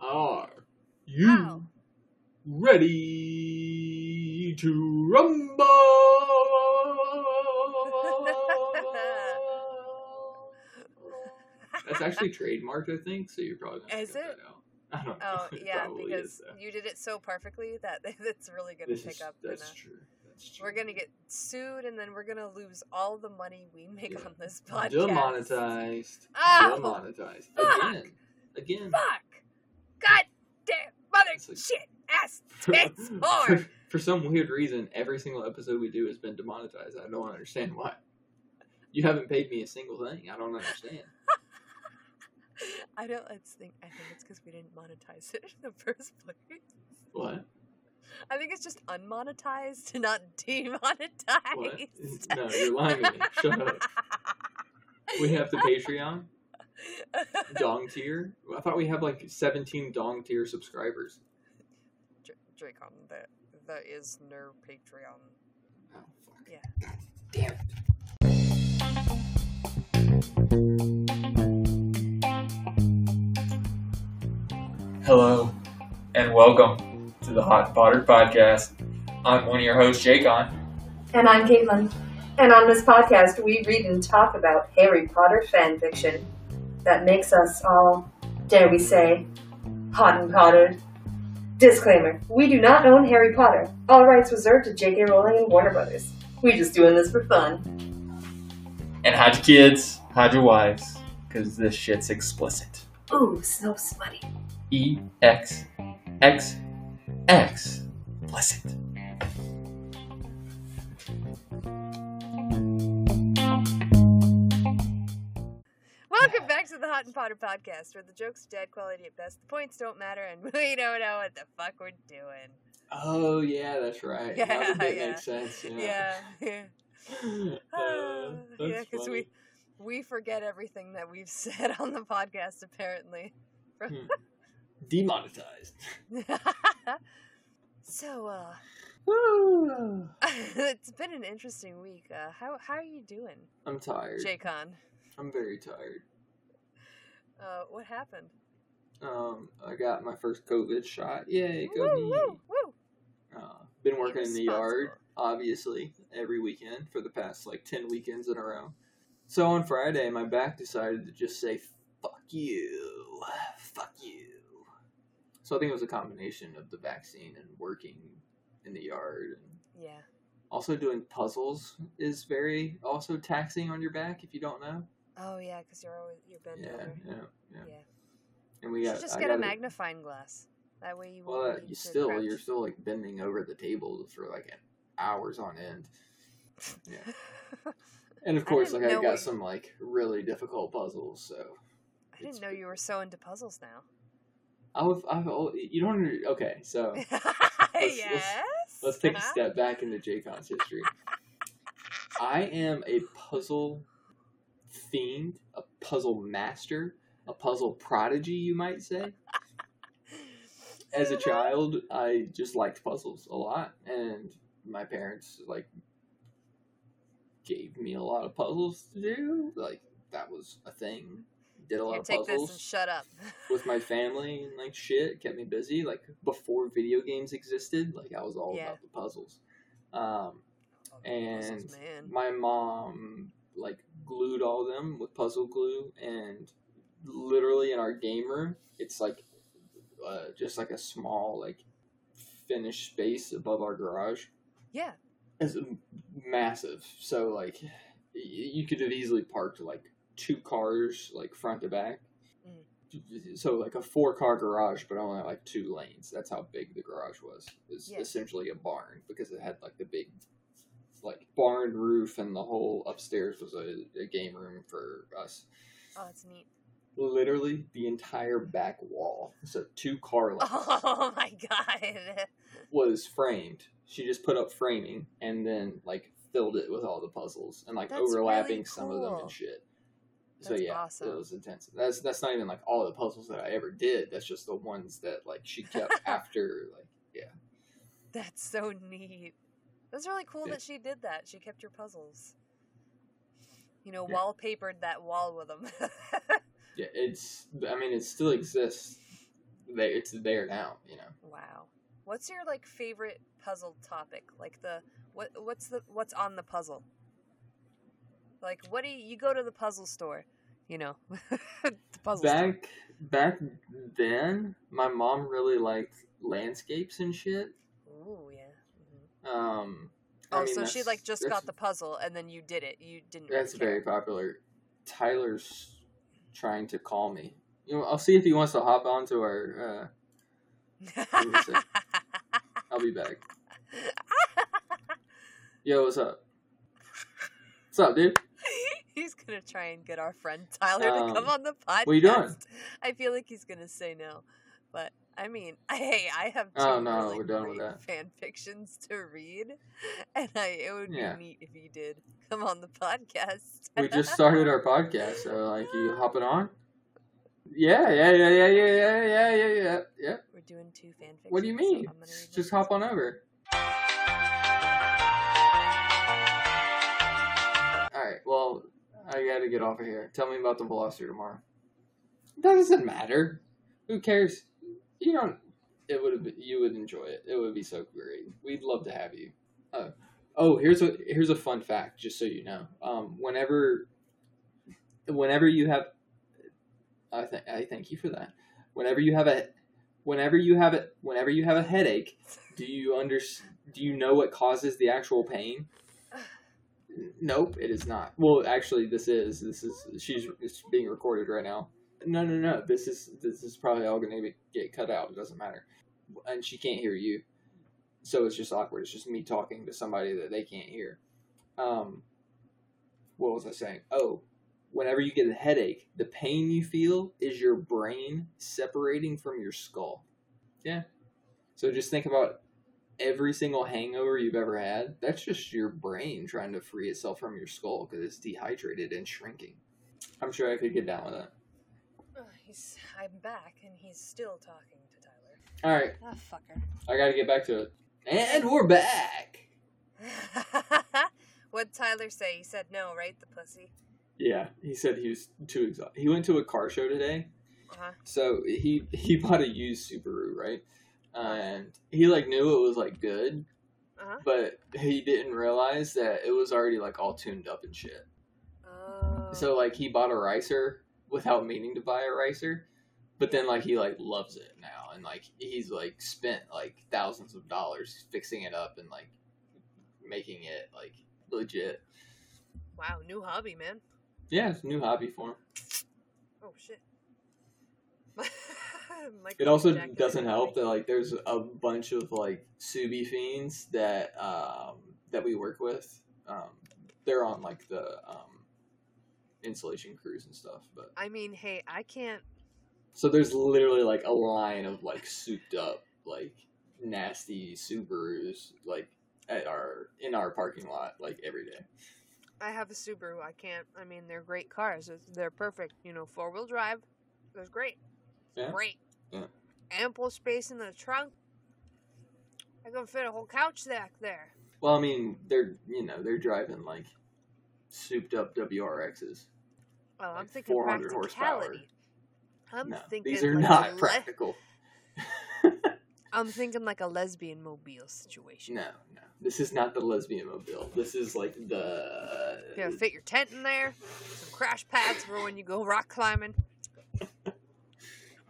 Are you Ow. ready to rumble? That's actually trademarked, I think. So you're probably gonna Is it? that out. I don't know. Oh It yeah, because is, you did it so perfectly that it's really gonna This pick is- up. That's true. That's true. We're gonna get sued, and then we're gonna lose all the money we make Yeah. on this podcast. demonetized. Oh, demonetized fuck. again. Again. fuck! God damn, mother It's like- shit, ass, tits, for, for some weird reason, every single episode we do has been demonetized. I don't understand why. You haven't paid me a single thing. I don't understand. I don't. I think. I think it's because we didn't monetize it in the first place. What? I think it's just unmonetized, not demonetized. What? No, you're lying to me. Shut up. We have the Patreon dong tier. I thought we have like 17 dong tier subscribers. Dr- Dracon, there, there is no Patreon. Oh fuck. Yeah. God damn it. Hello, and welcome to the Hot Potter Podcast. I'm one of your hosts, Jacon. And I'm Caitlin. And on this podcast, we read and talk about Harry Potter fan fiction that makes us all, dare we say, hot and pottered. Disclaimer We do not own Harry Potter. All rights reserved to J.K. Rowling and Warner Brothers. We're just doing this for fun. And hide your kids, hide your wives, because this shit's explicit. Ooh, so smutty. E X X X explicit. Welcome back to the Hot and Potter podcast, where the jokes are dead quality at best, the points don't matter, and we don't know what the fuck we're doing. Oh yeah, that's right. Yeah, the bit yeah. makes sense. Yeah, yeah, Uh, yeah, that's because we we forget everything that we've said on the podcast. Apparently, demonetized. so uh, I'm it's been an interesting week. Uh, how how are you doing, I'm tired. Jaycon? I'm very tired. Uh, what happened? Um, I got my first COVID shot. Yay, go Woo, me. woo, woo. Uh, been working in the yard, obviously, every weekend for the past like 10 weekends in a row. So on Friday, my back decided to just say, fuck you. Fuck you. So I think it was a combination of the vaccine and working in the yard. And Yeah. also doing puzzles is very also taxing on your back if you don't know. Oh yeah, because you're always you're bent Yeah, over. yeah, yeah. Yeah. And we got just I get a magnifying glass. That way you. Well, won't uh, you still crouch. you're still like bending over the table for like hours on end. Yeah. And of course, didn't like I got we- some like really difficult puzzles. So I didn't know you were so into puzzles now. I've, I've you don't okay. So yes. let's take a Uh-huh. step back into JCon's history. I am a puzzle fiend, a puzzle master, a puzzle prodigy, you might say. As a child, I just liked puzzles a lot, and my parents like gave me a lot of puzzles to do. Like that was a thing. Did a lot Here, of take puzzles this and shut up. with my family and like shit kept me busy like before video games existed like i was all Yeah. about the puzzles um and my mom like glued all of them with puzzle glue and literally in our game room it's like uh, just like a small like finished space above our garage. Yeah. it's massive. So like you could have easily parked like two cars like front to back. So like a four car garage but only like two lanes. That's how big the garage was. It's Yeah. essentially a barn because it had like the big like barn roof and the whole upstairs was a, a game room for us Oh, that's neat. literally the entire back wall so two car lanes Oh my god. was framed she just put up framing and then like filled it with all the puzzles and like That's overlapping really some of them cool. and shit so That's yeah awesome. it was intense that's that's not even like all the puzzles that i ever did that's just the ones that like she kept after like yeah That's so neat. That's really cool Yeah. that she did that. She kept your puzzles. You know, Yeah. wallpapered that wall with them. yeah it's i mean it still exists they, it's there now. You know. Wow. What's your like favorite puzzle topic? Like the what what's the what's on the puzzle? Like what do you, you go to the puzzle store, you know? the puzzle store. Back back then, my mom really liked landscapes and shit. Ooh, yeah. Um, Oh, I mean, so she like just got the puzzle and then you did it. You didn't. That's really very popular. Tyler's trying to call me. You know, I'll see if he wants to hop onto our. care. What was it? I'll be back. Yo, what's up? What's up, dude? he's gonna try and get our friend Tyler Um, to come on the podcast. what are you doing? I feel like he's gonna say no, but I mean, hey, I have oh, two Oh, no, really we're done with great that. fan fictions to read, and I it would Yeah. be neat if you did come on the podcast. We just started our podcast, so like, you hopping on? Yeah, yeah, yeah, yeah, yeah, yeah, yeah, yeah, yeah, yeah. We're doing two fan fictions. What do you mean? Read Just hop on over. Alright, well, I gotta get off of here. Tell me about the Velocity tomorrow. That doesn't matter. Who cares? You don't. It would have. You would enjoy it. It would be so great. We'd love to have you. Uh, oh, here's a here's a fun fact, just so you know. Um, whenever, whenever you have, I think I thank you for that. Whenever you have a, whenever you have it, whenever you have a headache, do you under do you know what causes the actual pain? Nope, it is not. Well, actually, this is this is she's being recorded right now. No, no, no. This is this is probably all going to get cut out. It doesn't matter, and she can't hear you, so it's just awkward. It's just me talking to somebody that they can't hear. Um, what was I saying? Oh, whenever you get a headache, the pain you feel is your brain separating from your skull. Yeah. So just think about every single hangover you've ever had. That's just your brain trying to free itself from your skull because it's dehydrated and shrinking. I'm sure I could get down with that. He's. I'm back, and he's still talking to Tyler. All right, Ah, fucker. I got to get back to it. And we're back. What'd Tyler say? He said no, right? The pussy. Yeah, he said he was too exhausted. He went to a car show today, Uh-huh. so he he bought a used Subaru, right? And he like knew it was like good, Uh-huh. but he didn't realize that it was already like all tuned up and shit. Oh. So like he bought a ricer without meaning to buy a ricer, but then like he like loves it now and like he's like spent like thousands of dollars fixing it up and like making it like legit. wow, new hobby, man. Yeah, it's a new hobby for him. Oh shit. It also doesn't help that like there's a bunch of like Subi fiends that um that we work with. Um they're on like the um installation crews and stuff, but I mean, hey, I can't. So there's literally like a line of like souped up, like nasty Subarus, like at our in our parking lot, like every day. I have a Subaru. I can't. I mean, they're great cars. They're perfect. You know, four wheel drive. It's great. Yeah. Great. Yeah. Ample space in the trunk. I can fit a whole couch back there. Well, I mean, they're you know they're driving like souped up WRXs. Oh, I'm Like thinking 400 horsepower. practicality. I'm no, thinking these are like not le- practical. I'm thinking like a lesbian mobile situation. No, no, this is not the lesbian mobile. This is like the Yeah, fit your tent in there. Some crash pads for when you go rock climbing.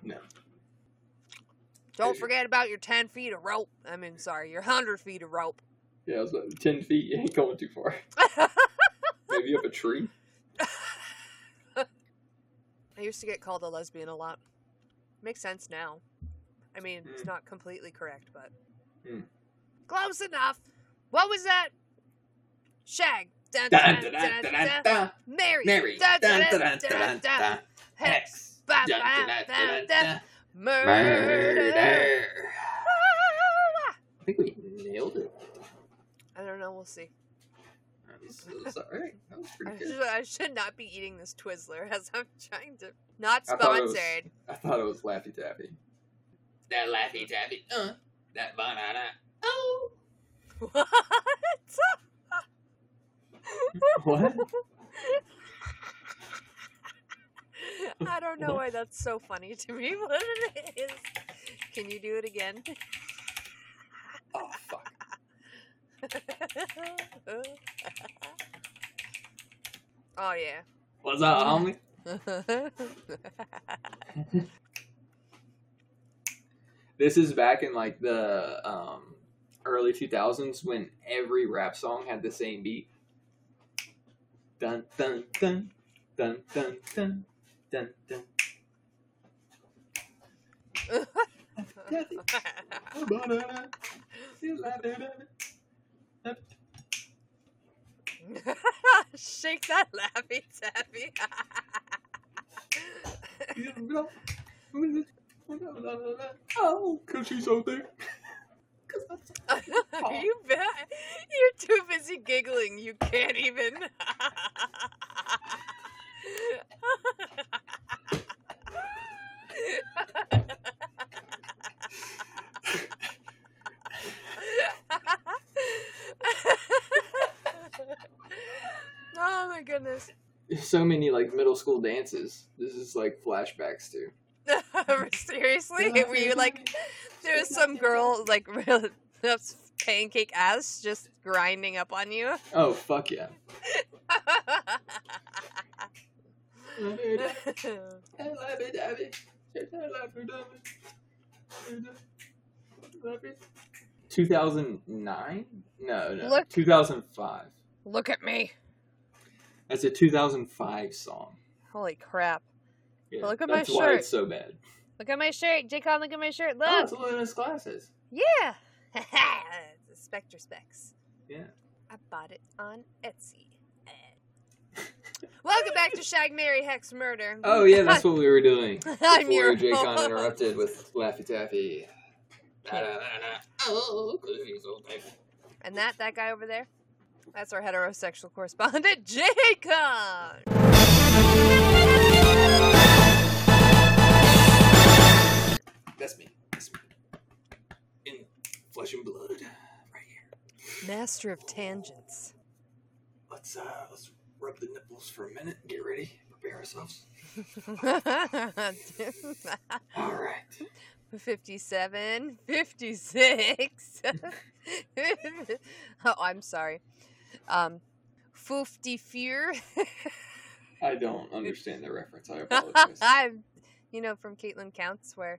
no. Don't There's your- forget about your 10 feet of rope. I mean, sorry, your 100 feet of rope. Yeah, it's like ten feet. You ain't going too far. Maybe up a tree. I used to get called a lesbian a lot. Makes sense now. I mean, it's Hmm. not completely correct, but Hmm. close enough. What was that? Shag. Dun, Dun, dun, dun, dun, dun, dun, dun, dun. Mary. Mary. Dun, Dun, dun, dun, dun, dun, dun, dun, dun. dun. Hex. Ba, Dun, ba, ba, dun, da. dun. Murder. Murder. I think we nailed it. I don't know. We'll see. That was, that was all right. That was I pretty should, good. I should not be eating this Twizzler as I'm trying to. Not I thought it was- sponsored. I thought it was Laffy Taffy. That Laffy Taffy. Uh. That banana. Oh. What? What? I don't know why that's so funny to me, but it is. Can you do it again? Oh fuck. oh yeah. What's up, homie? This is back in like the um, early 2000s when every rap song had the same beat. Dun dun dun dun dun dun dun dun. Shake that laffy taffy. Oh, cause she's so there. Are you bet. You're too busy giggling. You can't even. oh my goodness. So many like middle school dances. This is like flashbacks too. Seriously? Were you like, there was some girl, like, real that's pancake ass just grinding up on you? Oh fuck yeah! Two thousand nine? No, no. Look. Two thousand five. Look at me. That's a two thousand five song. Holy crap. Yeah, Look at my shirt. that's why it's so bad. Look at my shirt. Jaycon, look at my shirt. Oh, Look. it's Luna's glasses. Yeah. It's Spectre Specs. Yeah. I bought it on Etsy. Welcome back to Shag Mary Hex Murder. Oh yeah, that's what we were doing. I'm Before your Jay Con host. interrupted with Laffy Taffy. Oh, And that that guy over there, that's our heterosexual correspondent, Jaycon. That's me. That's me. In flesh and blood, right here. Master of tangents. Let's uh, let's rub the nipples for a minute. Get ready. Prepare ourselves. All right. 57, 56. oh, I'm sorry. Um, 54. I don't understand the reference. I apologize. I'm, you know, from Caitlin Counts, where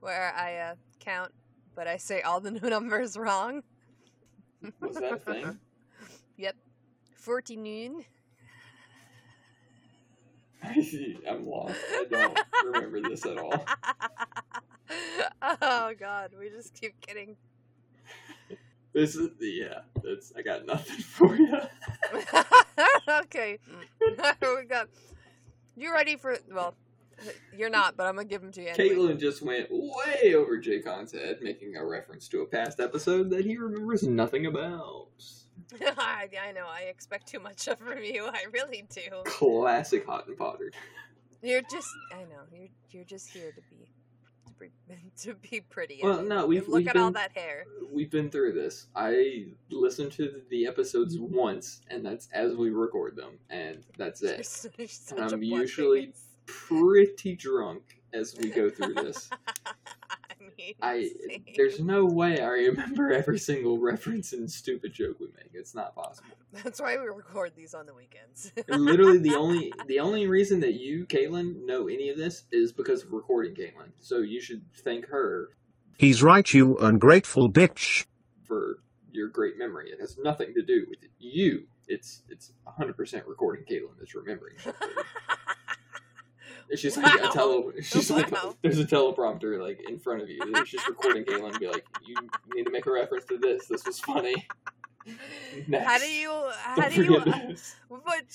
where I uh, count, but I say all the numbers wrong. Was that a thing? Yep. 49. I'm lost. I don't remember this at all. oh god, we just keep getting. This is the yeah. That's I got nothing for you. okay, we got. You ready for? Well, you're not, but I'm gonna give them to you anyway. Caitlin just went way over Jay Con's head, making a reference to a past episode that he remembers nothing about. I, I know. I expect too much from you. I really do. Classic Hot and Potter. You're just. I know. You're. You're just here to be. To be, to be pretty. Well, no, we've look we've at been all that hair. we've been through this. I listened to the episodes mm-hmm. once, and that's as we record them, and that's You're it. such- you're such I'm usually-. Pretty drunk as we go through this. I same. there's no way I remember every single reference and stupid joke we make. It's not possible. That's why we record these on the weekends. Literally the only the only reason that you, Caitlin, know any of this is because of recording Caitlin. So you should thank her He's right, you ungrateful bitch. for your great memory. It has nothing to do with you. It's it's 100% recording Caitlin that's remembering. shit for you. It's just like a Wow. tele. She's like there's a teleprompter like in front of you. It's just recording Caitlin and be like, you need to make a reference to this. This was funny. Next. How do you? How Don't do you? forget this. But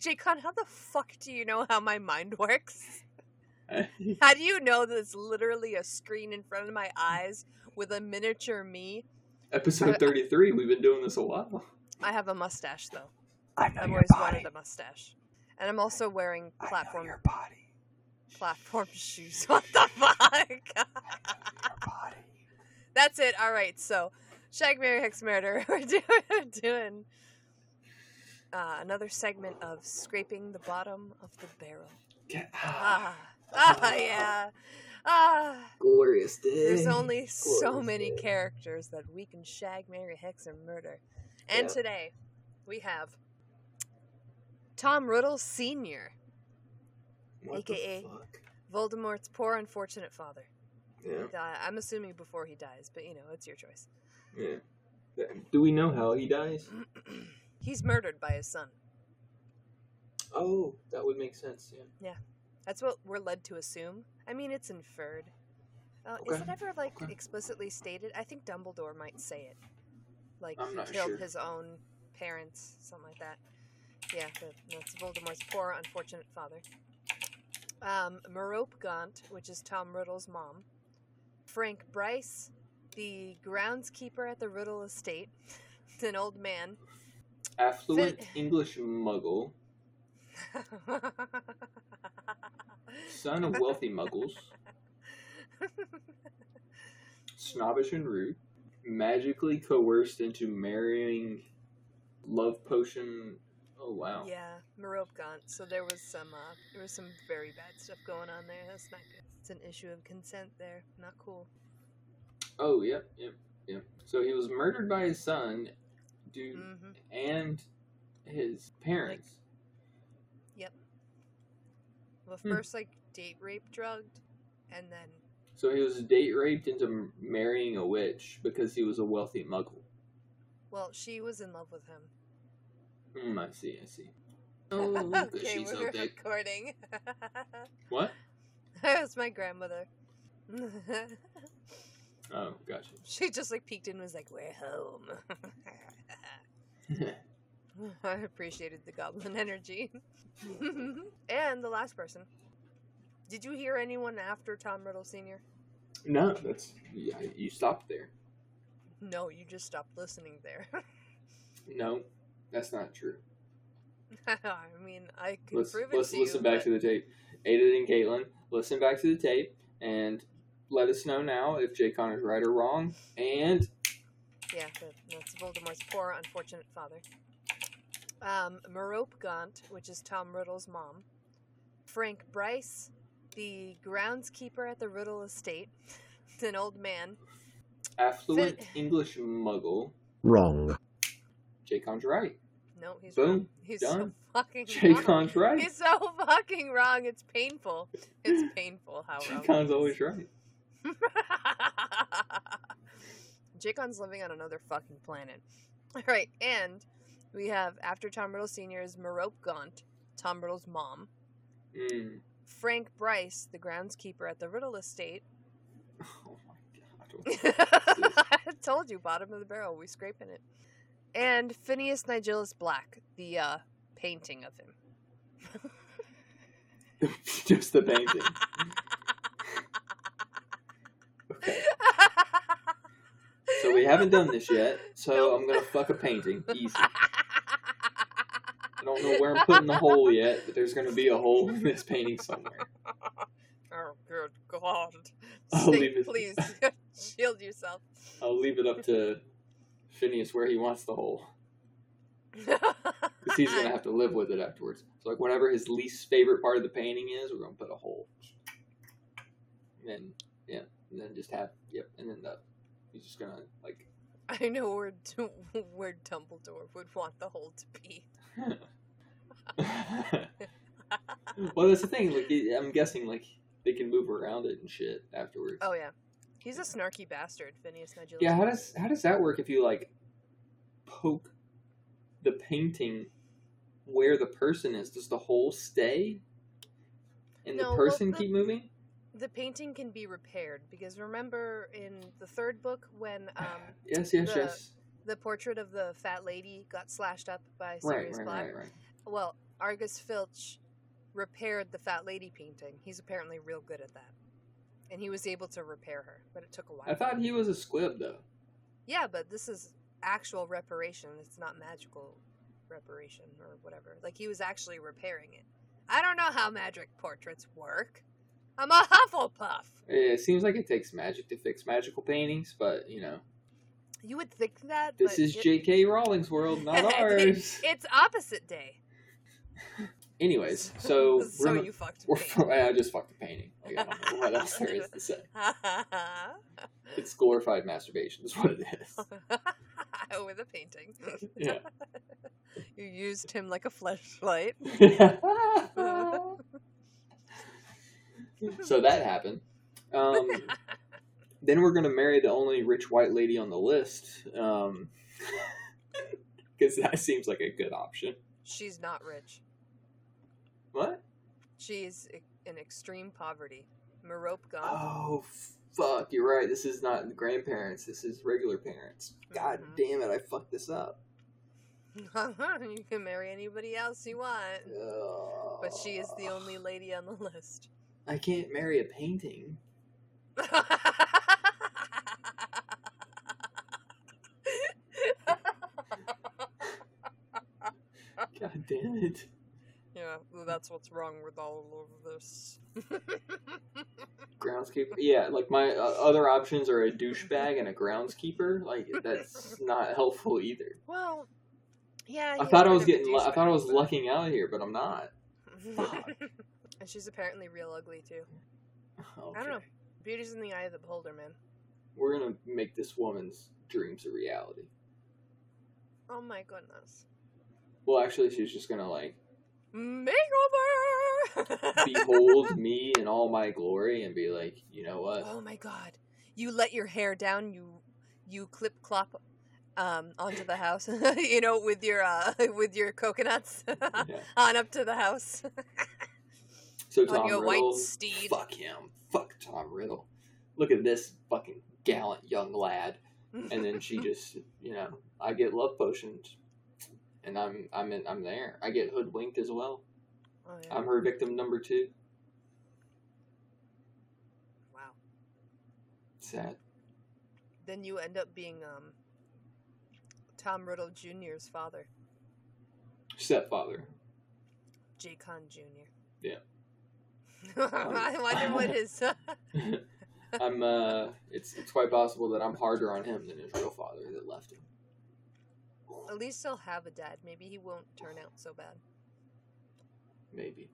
Jaycon, how the fuck do you know how my mind works? How do you know there's literally a screen in front of my eyes with a miniature me? Episode 33. We've been doing this a while. I have a mustache though. I know I've always body. wanted a mustache, and I'm also wearing I know platform your body. platform shoes. What the fuck? Your body. That's it. All right. So, Shag Mary Hex Murder. We're doing, we're doing uh, another segment of scraping the bottom of the barrel. Get, ah, Ah, ah, yeah. Ah, glorious day. There's only so many yeah. characters that we can shag, marry, hex, and murder. And Yeah. today, we have Tom Riddle Sr., What AKA. Voldemort's poor, unfortunate father. Yeah, I'm assuming before he dies, but you know, it's your choice. yeah. Do we know how he dies? He's murdered by his son. Oh, that would make sense. Yeah. Yeah. That's what we're led to assume. I mean, it's inferred. Uh, Is it ever like okay. explicitly stated? I think Dumbledore might say it. Like he killed sure. his own parents, something like that. Yeah, the, that's Voldemort's poor, unfortunate father. Um, Merope Gaunt, which is Tom Riddle's mom. Frank Bryce, the groundskeeper at the Riddle estate, an old man. Affluent English muggle, son of wealthy muggles, snobbish and rude, magically coerced into marrying love potion. Oh wow. Yeah, Merope Gaunt. So there was some uh, there was some very bad stuff going on there. That's not good. It's an issue of consent there. Not cool. Oh yep, yep, yep. So he was murdered by his son, dude, hmm and his parents. Yep. Well, Hmm. first like date rape, drugged, and then So he was date raped into marrying a witch because he was a wealthy muggle. well, she was in love with him. Hmm, I see, I see. Oh, okay, she's we're recording. What? that was my grandmother. Oh, gotcha. she just like peeked in and was like, "We're home." I appreciated the goblin energy. and the last person. Did you hear anyone after Tom Riddle Sr.? no, that's yeah, you stopped there. No, you just stopped listening there. No, that's not true. I mean, I can Let's prove it let's to listen you. back but- to the tape. Ada and Caitlin, listen back to the tape and let us know now if Jay Connor's right or wrong. And Yeah, that's Voldemort's poor, unfortunate father. Um, Merope Gaunt, which is Tom Riddle's mom. Frank Bryce, the groundskeeper at the Riddle estate, it's an old man. affluent Fin- English muggle, Wrong. Jay Connor's right. No, he's Boom. wrong. He's so Done. fucking Jay wrong. Right. He's so fucking wrong. It's painful. It's painful how wrong. Connor's always right. Jacon's living on another fucking planet. Alright, and we have after Tom Riddle Sr. is Merope Gaunt, Tom Riddle's mom. Mm. Frank Bryce, the groundskeeper at the Riddle estate. Oh my god. I told you, bottom of the barrel, we scraping it. And Phineas Nigellus Black, the uh, painting of him. Just the painting. Okay. So we haven't done this yet, so Nope. I'm gonna fuck a painting. Easy. I don't know where I'm putting the hole yet, but there's gonna be a hole in this painting somewhere. oh, good God. I'll Say, leave it- Please, shield yourself. I'll leave it up to Phineas where he wants the hole. Because he's gonna have to live with it afterwards. So like whatever his least favorite part of the painting is, we're gonna put a hole. And then yeah, and then just have yep, and then the he's just gonna like I know where D- where Dumbledore would want the hole to be. well, that's the thing. Like, I'm guessing like they can move around it and shit afterwards. Oh yeah, he's a snarky bastard, Phineas Nigellus. yeah. How does how does that work if you like poke the painting where the person is? Does the hole stay, and No, the well, person the- keep moving? the painting can be repaired because remember in the third book when um, Yes, yes, the- yes. the portrait of the fat lady got slashed up by Sirius right, Black. right, right. Well, Argus Filch repaired the fat lady painting. He's apparently real good at that, and he was able to repair her, but it took a while. I thought he was a squib though. Yeah, but this is actual reparation. It's not magical reparation or whatever. Like he was actually repairing it. I don't know how magic portraits work. I'm a Hufflepuff. It seems like it takes magic to fix magical paintings, but you know, You would think that. this is it- J.K. Rowling's world, not ours. it's opposite day. Anyways, so so we're, you fucked we're. I just fucked the painting. Like, I don't know what else there is to say. It's glorified masturbation. Is what it is. With a painting. Yeah. you used him like a flashlight. so that happened. Um, then we're gonna marry the only rich white lady on the list, because that seems like a good option. She's not rich. What? She's in extreme poverty. Merope Gaunt. Oh fuck! You're right. This is not grandparents. This is regular parents. God Mhm. damn it! I fucked this up. you can marry anybody else you want. But she is the only lady on the list. I can't marry a painting. God damn it! Yeah, that's what's wrong with all of this. Groundskeeper. Yeah, like my uh, other options are a douchebag and a groundskeeper. Like that's not helpful either. well, yeah. I thought I was getting. lu- I thought I was lucking out here, but I'm not. Fuck. and she's apparently real ugly too. Okay. I don't know. Beauty's in the eye of the beholder, man. We're gonna make this woman's dreams a reality. Oh my goodness. Well, actually, she's just gonna like Makeover! behold me in all my glory and be like, you know what? Oh my god. You let your hair down, you you clip clop um onto the house. you know, with your uh with your coconuts Yeah. on up to the house. So Tom on your Riddle, white steed. fuck him, fuck Tom Riddle. Look at this fucking gallant young lad. And then she just, you know, I get love potions, and I'm I'm in, I'm there. I get hoodwinked as well. oh, yeah. I'm her victim number two. Wow. Sad. Then you end up being um Tom Riddle Jr.'s father, Stepfather. Jay Con Jr. Yeah. I wonder what his I'm uh it's it's quite possible that I'm harder on him than his real father that left him. At least he'll have a dad. Maybe he won't turn out so bad. Maybe.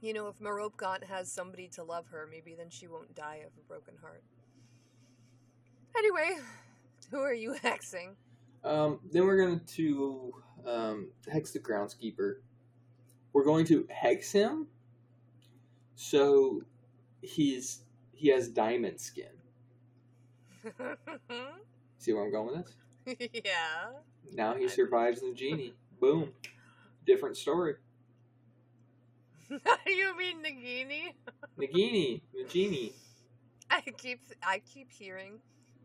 You know, if Merope Gaunt has somebody to love her, maybe then she won't die of a broken heart. Anyway, who are you hexing? Um then we're going to um hex the groundskeeper. We're going to hex him so he's he has diamond skin. See where I'm going with this? yeah. Now he survives the genie. Boom. Different story. you mean Nagini? Nagini, the genie. I keep I keep hearing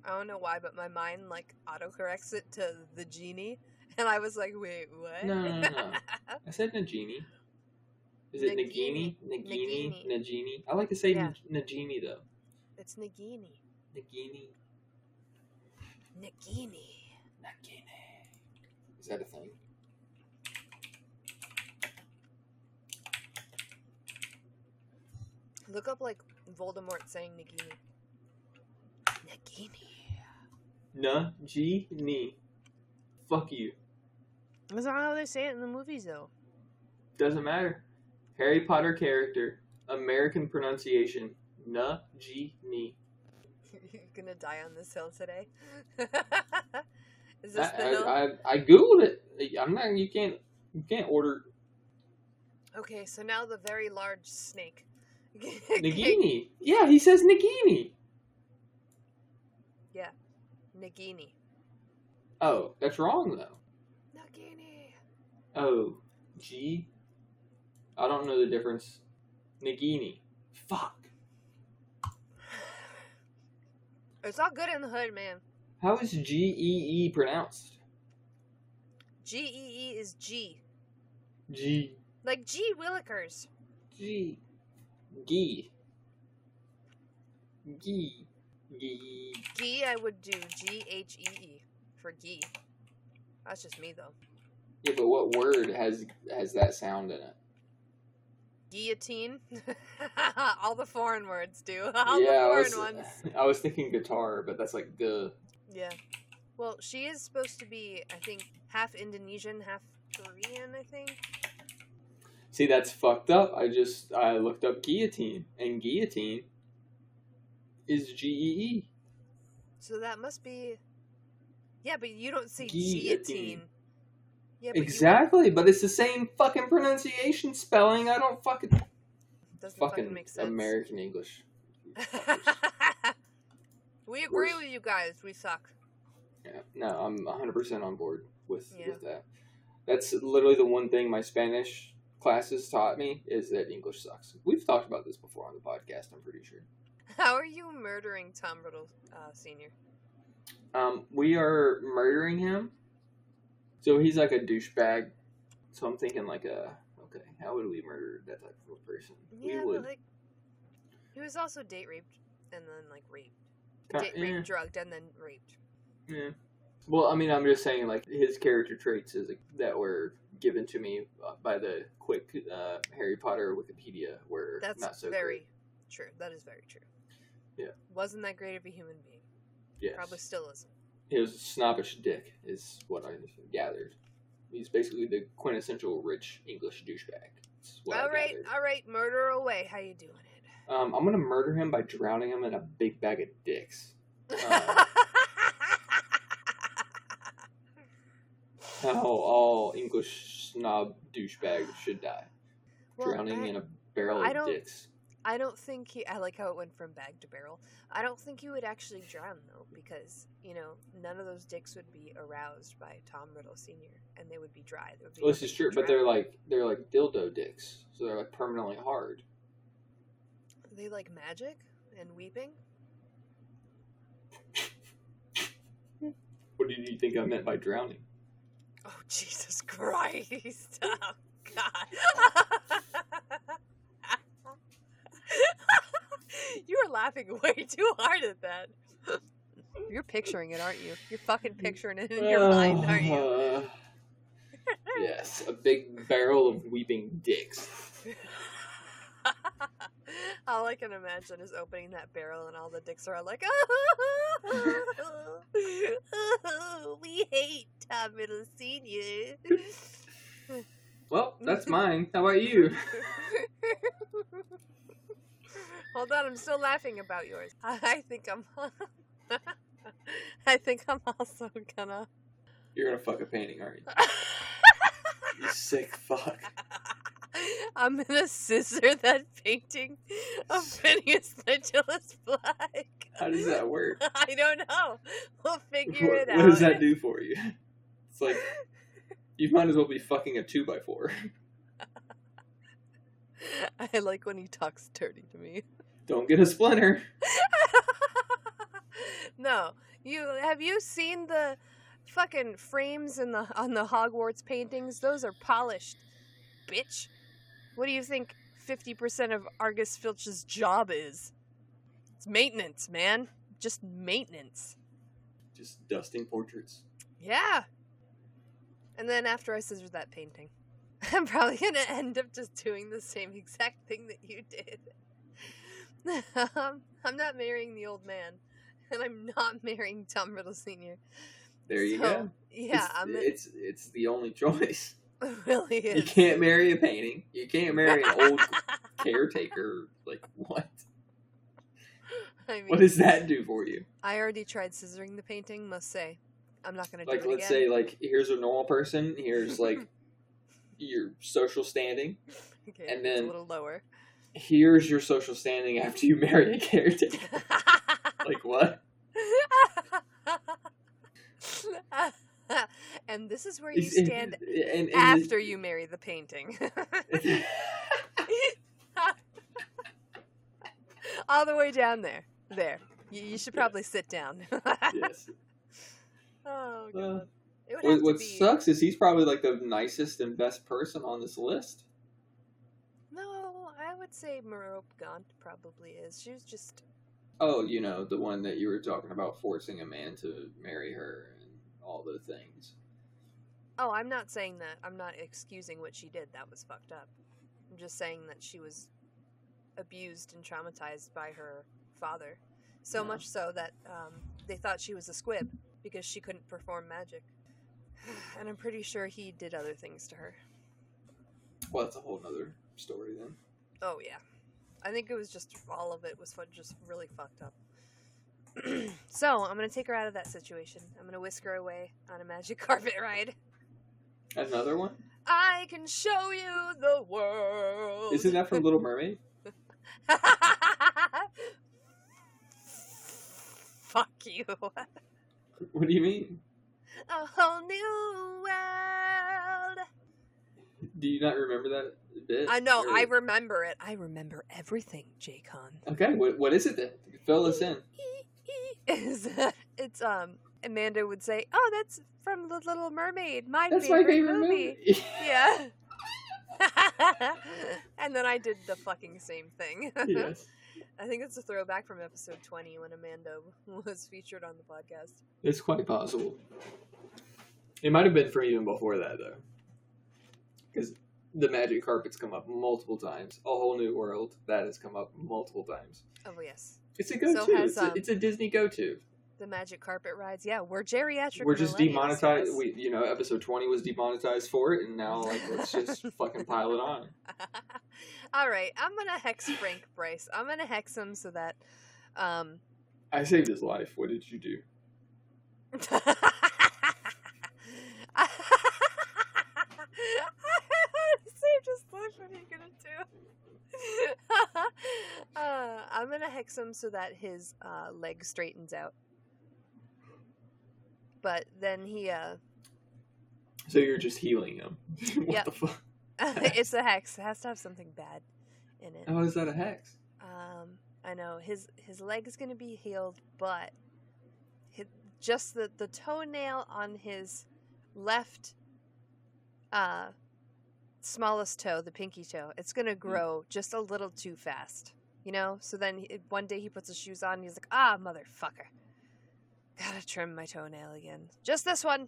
I don't know why, but my mind like autocorrects it to the genie. And I was like, wait, what? No, no, no, no. I said Nagini. Is it Nagini? Nagini. Nagini? Nagini? I like to say Yeah. Nagini though. it's Nagini. Nagini. Nagini. Nagini. That a thing? Look up like Voldemort saying Nagini. Nagini. Nagini. Fuck you. That's not how they say it in the movies, though. Doesn't matter. Harry Potter character. American pronunciation. Nagini. You're gonna die on this hill today. Is this I, the hill? I, I, I googled it. I'm not. You can't. You can't order Okay, so now the very large snake. Nagini. Yeah, he says Nagini. Yeah, Nagini. Oh, that's wrong though. Nagini. Oh, G. I don't know the difference. Nagini. Fuck. It's all good in the hood, man. How is G E E pronounced? G E E is G. G. Like G Willikers. G. Gee. Gee. Gee. G I would do G H E E for Gee. That's just me though. Yeah, but what word has has that sound in it? Guillotine. all the foreign words do. All yeah, I the was, foreign ones. I was thinking guitar, but that's like the. Yeah. Well, she is supposed to be, I think, half Indonesian, half Korean, I think. See, that's fucked up. I just I looked up guillotine, and guillotine is G E E. So that must be. Yeah, but you don't say Guillotine. guillotine. Yeah, but you- Exactly, but it's the same fucking pronunciation spelling. I don't fucking doesn't fucking, fucking make sense. American English. we agree with you guys. We suck. Yeah, no, I'm 100% on board with Yeah. with that. That's literally the one thing my Spanish classes taught me is that English sucks. We've talked about this before on the podcast. I'm pretty sure. How are you murdering Tom Riddle uh, Senior? Um, we are murdering him. So he's like a douchebag. So I'm thinking like a okay, how would we murder that type of person? Yeah, we would. but like he was also date raped and then like raped, Ki- date eh, raped, drugged, and then raped. yeah. Well, I mean, I'm just saying like his character traits is that were given to me uh, by the quick uh, Harry Potter Wikipedia were That's not so very great. true. That is very true. Yeah. Wasn't that great of a human being? Yes. Probably still isn't. He was a snobbish dick, is what I gathered. He's basically the quintessential rich English douchebag. What I All right, gathered. all right, murder away. How you doing? Um, I'm gonna murder him by drowning him in a big bag of dicks. Uh, How all English snob douchebags should die. Well, drowning I- in a barrel of dicks. I don't think he. I like how it went from bag to barrel. I don't think he would actually drown though, because you know none of those dicks would be aroused by Tom Riddle Senior, and they would be dry. Would be Well, this is true, to but they're like they're like dildo dicks, so they're like permanently hard. They like magic and weeping. What did you think I meant by drowning? Oh Jesus Christ! Oh God! you are laughing way too hard at that. You're picturing it, aren't you? You're fucking picturing it in your mind, aren't you? Uh, yes, a big barrel of weeping dicks. All I can imagine is opening that barrel and all the dicks are all like, oh, we hate Tom Riddle Senior. Well, that's mine. How about you? Hold on, I'm still laughing about yours. I think I'm. I think I'm also gonna. You're gonna fuck a painting, aren't you? You sick fuck. I'm gonna scissor that painting of Phineas Nigellus Black. How does that work? I don't know. We'll figure What, it out. what does that do for you? It's like you might as well be fucking a two by four. I like when he talks dirty to me. Don't get a splinter. no, you have you seen the fucking frames in the on the Hogwarts paintings? Those are polished, bitch. What do you think? Fifty percent of Argus Filch's job is. It's maintenance, man. Just maintenance. Just dusting portraits. Yeah. And then after I scissor that painting, I'm probably gonna end up just doing the same exact thing that you did. um, I'm not marrying the old man, and I'm not marrying Tom Riddle Sr. There you So, go. Yeah, it's, I'm. it's it's the only choice. It really You can't marry a painting. You can't marry an old caretaker. Like what? I mean, What does that do for you? I already tried scissoring the painting. Must say, I'm not gonna Like do it Like let's again. say like here's a normal person. Here's like your social standing. okay, and then- a little lower. Here's your social standing after you marry a caretaker. like what? and this is where you stand and, and after you marry the painting. All the way down there. There. You, you should probably sit down. yes. oh Uh, god. Have What, what sucks is he's probably like the nicest and best person on this list. No, I would say Merope Gaunt probably is. She was just Oh, you know, the one that you were talking about forcing a man to marry her all the things. Oh, I'm not saying that. I'm not excusing what she did. That was fucked up. I'm just saying that she was abused and traumatized by her father. So Yeah. much so that um, they thought she was a squib because she couldn't perform magic. And I'm pretty sure he did other things to her. Well, that's a whole nother story then. Oh, yeah. I think it was just all of it was just really fucked up. so I'm gonna take her out of that situation. I'm gonna whisk her away on a magic carpet ride. Another one? I can show you the world. Isn't that from Little Mermaid? Fuck you. What do you mean? A whole new world. Do you not remember that bit? I know. Or- I remember it. I remember everything, J-Con. Okay, what, what is it then? Fill us in. Is it's um Amanda would say, "Oh, that's from The Little Mermaid, my That's favorite, my favorite movie." movie. Yeah. and then I did the fucking same thing. yes. I think it's a throwback from episode 20 when Amanda was featured on the podcast. It's quite possible. It might have been from even before that, though. Because the magic carpets come up multiple times. A whole new world, that has come up multiple times. Oh, yes. It's a go to. has, it's, um, a, it's a Disney go to. The magic carpet rides. Yeah, we're geriatric. We're just demonetized. We, you know, episode 20 was demonetized for it, and now, like, let's just fucking pile it on. All right, I'm gonna hex Frank Bryce. I'm gonna hex him so that, um, I saved his life. What did you do? saved his life. What are you gonna do? uh, I'm gonna hex him so that his uh, leg straightens out. But then he, uh, So you're just healing him. what Yep. the fuck? it's a hex. It has to have something bad in it. How is that a hex? Um, I know his his leg is gonna be healed, but his, just the the toenail on his left, uh, smallest toe, the pinky toe, it's gonna grow just a little too fast. You know. So then he, one day he puts his shoes on. And he's like, ah, motherfucker, gotta trim my toenail again. Just this one.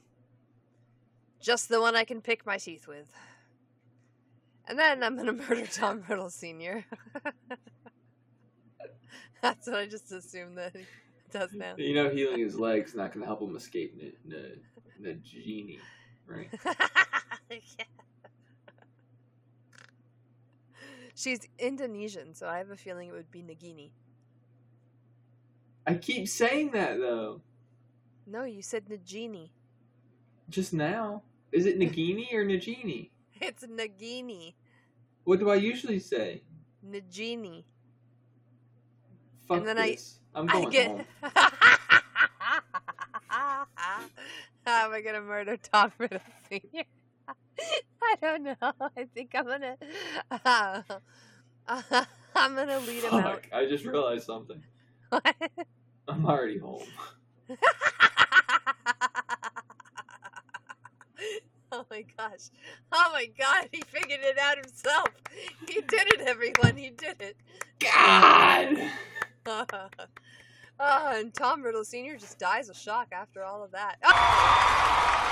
Just the one I can pick my teeth with. And then I'm gonna murder Tom Riddle Sr. That's what I just assumed that he does now. You know, healing his legs not going to help him escape the, the, the genie, right? Yeah. She's Indonesian, so I have a feeling it would be Nagini. I keep saying that, though. No, you said Nagini. Just now. Is it Nagini or Nagini? It's Nagini. What do I usually say? Nagini. Fuck And then I- this. I, am I going get. home. How am I gonna murder Tom Riddle Sr.? I don't know. I think I'm gonna. Uh, I'm gonna lead him out. I just realized something. I'm already home. oh my gosh. Oh my god, he figured it out himself. He did it, everyone. He did it. God! oh, and Tom Riddle Sr. just dies of shock after all of that. Oh!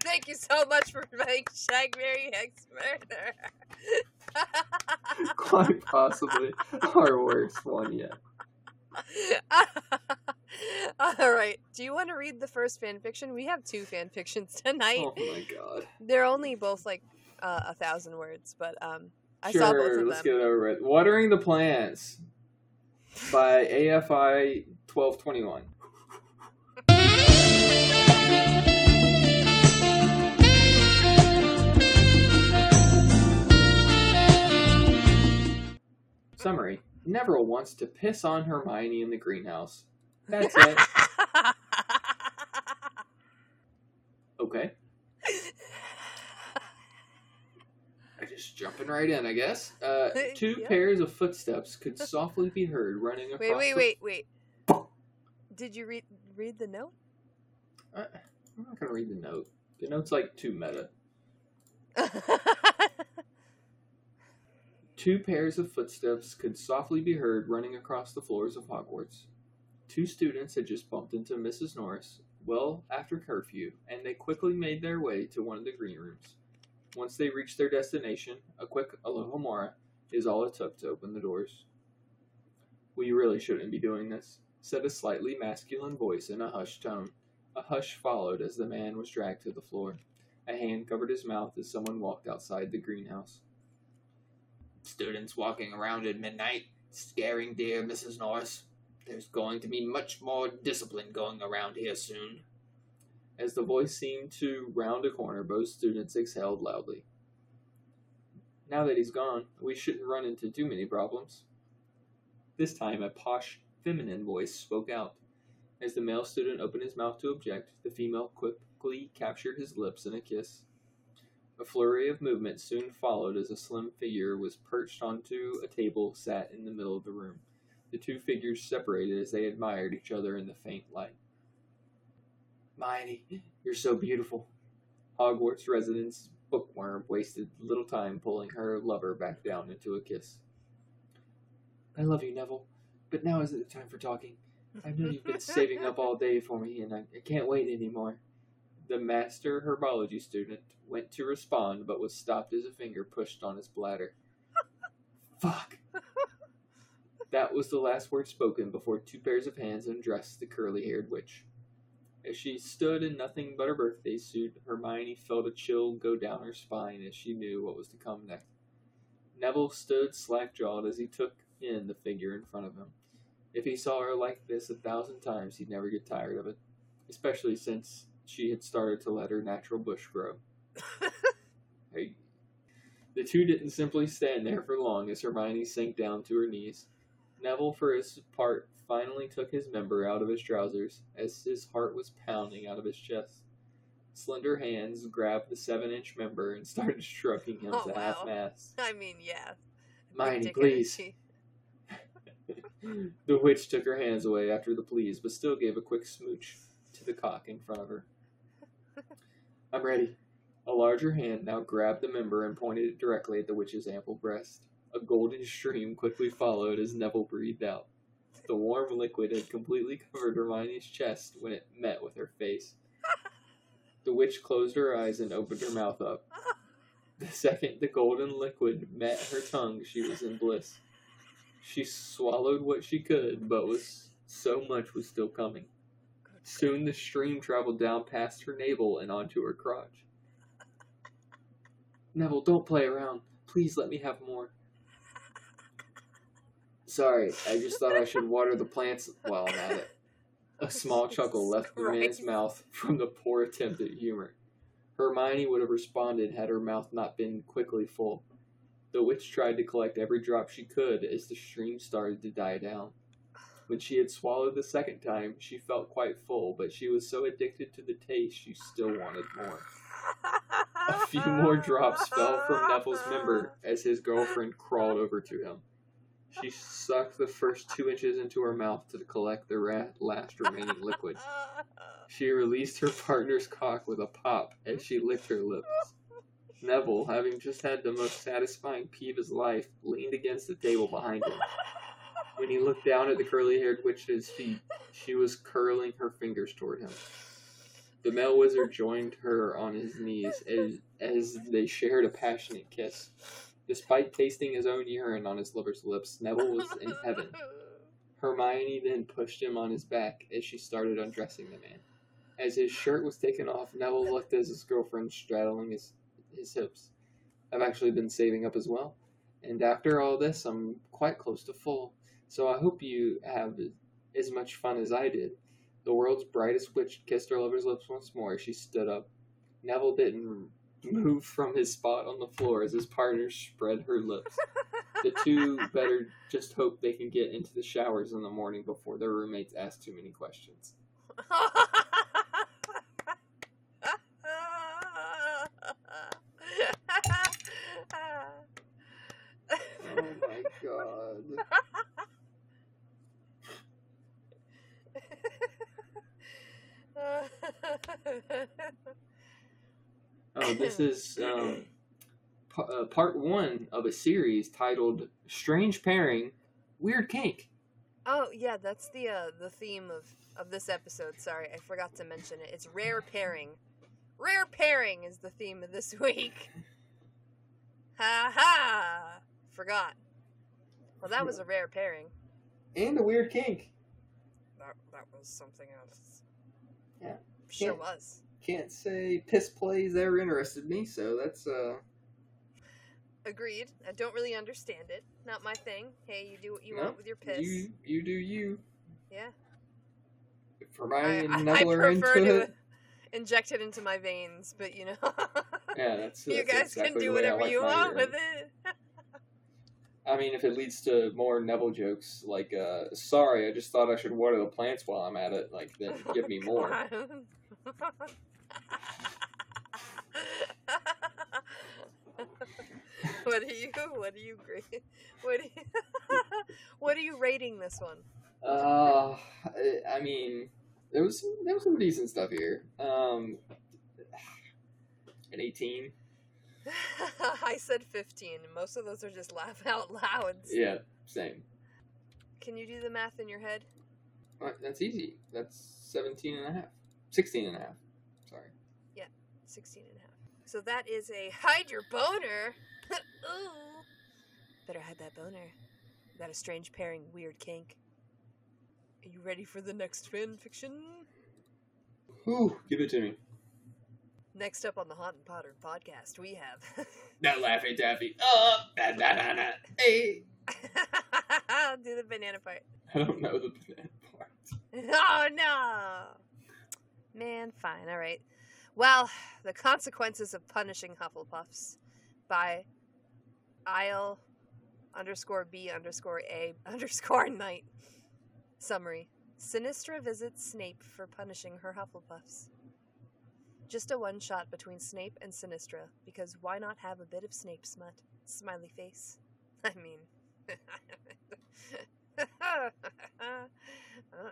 Thank you so much for playing Shag Mary Hex Murder. Quite possibly our worst one yet. All right. Do you want to read the first fan fiction? We have two fan fictions tonight. Oh my god. They're only both like uh, a thousand words, but um, I saw both Sure, of let's them. get it over with. Watering the Plants by AFI 1221. Summary Neville wants to piss on Hermione in the greenhouse. That's it. okay. I'm just jumping right in, I guess. Uh, two pairs of footsteps could softly be heard running across. wait, wait, wait, wait. Did you read read the note? I, I'm not gonna read the note. The note's like too meta. Two pairs of footsteps could softly be heard running across the floors of Hogwarts. Two students had just bumped into Mrs. Norris well after curfew, and they quickly made their way to one of the green rooms. Once they reached their destination, a quick Alohomora is all it took to open the doors. We really shouldn't be doing this, said a slightly masculine voice in a hushed tone. A hush followed as the man was dragged to the floor. A hand covered his mouth as someone walked outside the greenhouse. Students walking around at midnight, scaring dear Mrs. Norris. There's going to be much more discipline going around here soon. As the voice seemed to round a corner, both students exhaled loudly. Now that he's gone, we shouldn't run into too many problems. This time, a posh, feminine voice spoke out. As the male student opened his mouth to object, the female quickly captured his lips in a kiss. A flurry of movement soon followed as a slim figure was perched onto a table sat in the middle of the room. The two figures separated as they admired each other in the faint light. Hermione, you're so beautiful. Hogwarts residence bookworm wasted little time pulling her lover back down into a kiss. I love you, Neville, but now isn't the time for talking. I know you've been saving up all day for me, and I, I can't wait anymore. The master herbology student went to respond, but was stopped as a finger pushed on his bladder. Fuck! That was the last word spoken before two pairs of hands undressed the curly haired witch. As she stood in nothing but her birthday suit, Hermione felt a chill go down her spine as she knew what was to come next. Neville stood slack jawed as he took in the figure in front of him. If he saw her like this a thousand times, he'd never get tired of it, especially since she had started to let her natural bush grow. Hey. The two didn't simply stand there for long as Hermione sank down to her knees. Neville, for his part, finally took his member out of his trousers as his heart was pounding out of his chest. Slender hands grabbed the seven inch member and started stroking him Oh, to half mast. I mean, yeah. Hermione, please. the witch took her hands away after the pleas, but still gave a quick smooch to the cock in front of her. I'm ready. A larger hand now grabbed the member and pointed it directly at the witch's ample breast. A golden stream quickly followed as Neville breathed out. The warm liquid had completely covered Hermione's chest when it met with her face. The witch closed her eyes and opened her mouth up. The second the golden liquid met her tongue, she was in bliss. She swallowed what she could, but was so much was still coming. Soon the stream traveled down past her navel and onto her crotch. Neville, don't play around. Please let me have more. Sorry, I just thought I should water the plants while I'm at it. A small chuckle left the man's mouth from the poor attempt at humor. Hermione would have responded had her mouth not been quickly full. The witch tried to collect every drop she could as the stream started to die down. When she had swallowed the second time, she felt quite full, but she was so addicted to the taste she still wanted more. A few more drops fell from Neville's member as his girlfriend crawled over to him. She sucked the first two inches into her mouth to collect the ra- last remaining liquid. She released her partner's cock with a pop as she licked her lips. Neville, having just had the most satisfying pee of his life, leaned against the table behind him. When he looked down at the curly haired witch's feet, she was curling her fingers toward him. The male wizard joined her on his knees as, as they shared a passionate kiss. Despite tasting his own urine on his lover's lips, Neville was in heaven. Hermione then pushed him on his back as she started undressing the man. As his shirt was taken off, Neville looked at his girlfriend straddling his, his hips. I've actually been saving up as well. And after all this, I'm quite close to full. So I hope you have as much fun as I did. The world's brightest witch kissed her lover's lips once more as she stood up. Neville didn't move from his spot on the floor as his partner spread her lips. The two better just hope they can get into the showers in the morning before their roommates ask too many questions. Oh my god. Oh, this is um, p- uh, part one of a series titled "Strange Pairing, Weird Kink." oh yeah, that's the uh, the theme of of this episode. Sorry, I forgot to mention it. It's rare pairing. Rare pairing is the theme of this week. Ha ha! Forgot. Well, that was a rare pairing. and a weird kink. That that was something else. Sure was. Can't say piss plays ever interested me, so that's uh. Agreed. I don't really understand it. Not my thing. Hey, you do what you No, want with your piss. You you do you. Yeah. If Hermione I, I, I Neville into to it, inject it into my veins, but you know, yeah, that's, you that's guys exactly can do the way I whatever like you want with it. I mean, if it leads to more Neville jokes, like, uh, sorry, I just thought I should water the plants while I'm at it, like, then give me more. God. what are you? What are you? What are you, what are you rating this one? Uh, I- mean, there was some, there was some decent stuff here. Um, an 18. I said 15. Most of those are just laugh out louds. Yeah, same. Can you do the math in your head? That's easy. That's 17 and a half. 16 and a half. Sorry. Yeah, 16 and a half. So that is a hide your boner. Ooh. Better hide that boner. Got a strange pairing, weird kink. Are you ready for the next fan fiction? Whew, give it to me. Next up on the Haunt and Potter podcast, we have. That Laffy Taffy. Oh, da, da, da, da. Hey. do the banana part. I don't know the banana part. Oh no! Man, fine, alright. Well, the consequences of punishing Hufflepuffs by Isle underscore B underscore A underscore Knight. Summary Sinistra visits Snape for punishing her Hufflepuffs. Just a one shot between Snape and Sinistra, because why not have a bit of Snape smut? Smiley face. I mean. Uh-uh.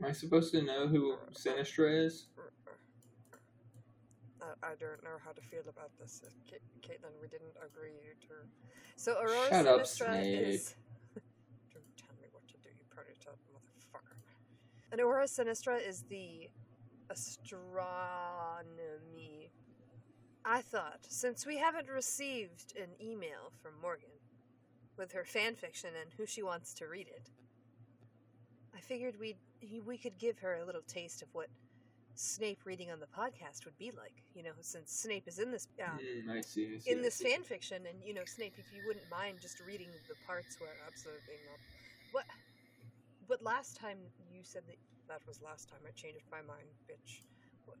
Am I supposed to know who Sinistra is? I don't know how to feel about this. Uh, Caitlin, we didn't agree to. So Aurora Shut up, Sinistra is. don't tell me what to do, you predator motherfucker. And Aurora Sinistra is the astronomy. I thought, since we haven't received an email from Morgan with her fan fiction and who she wants to read it, I figured we'd we could give her a little taste of what Snape reading on the podcast would be like. You know, since Snape is in this um, Mm, I see. I see in I this see. fan fiction, and you know, Snape, if you wouldn't mind just reading the parts where absolutely not. What? But last time you said that that was last time. I changed my mind, bitch. What?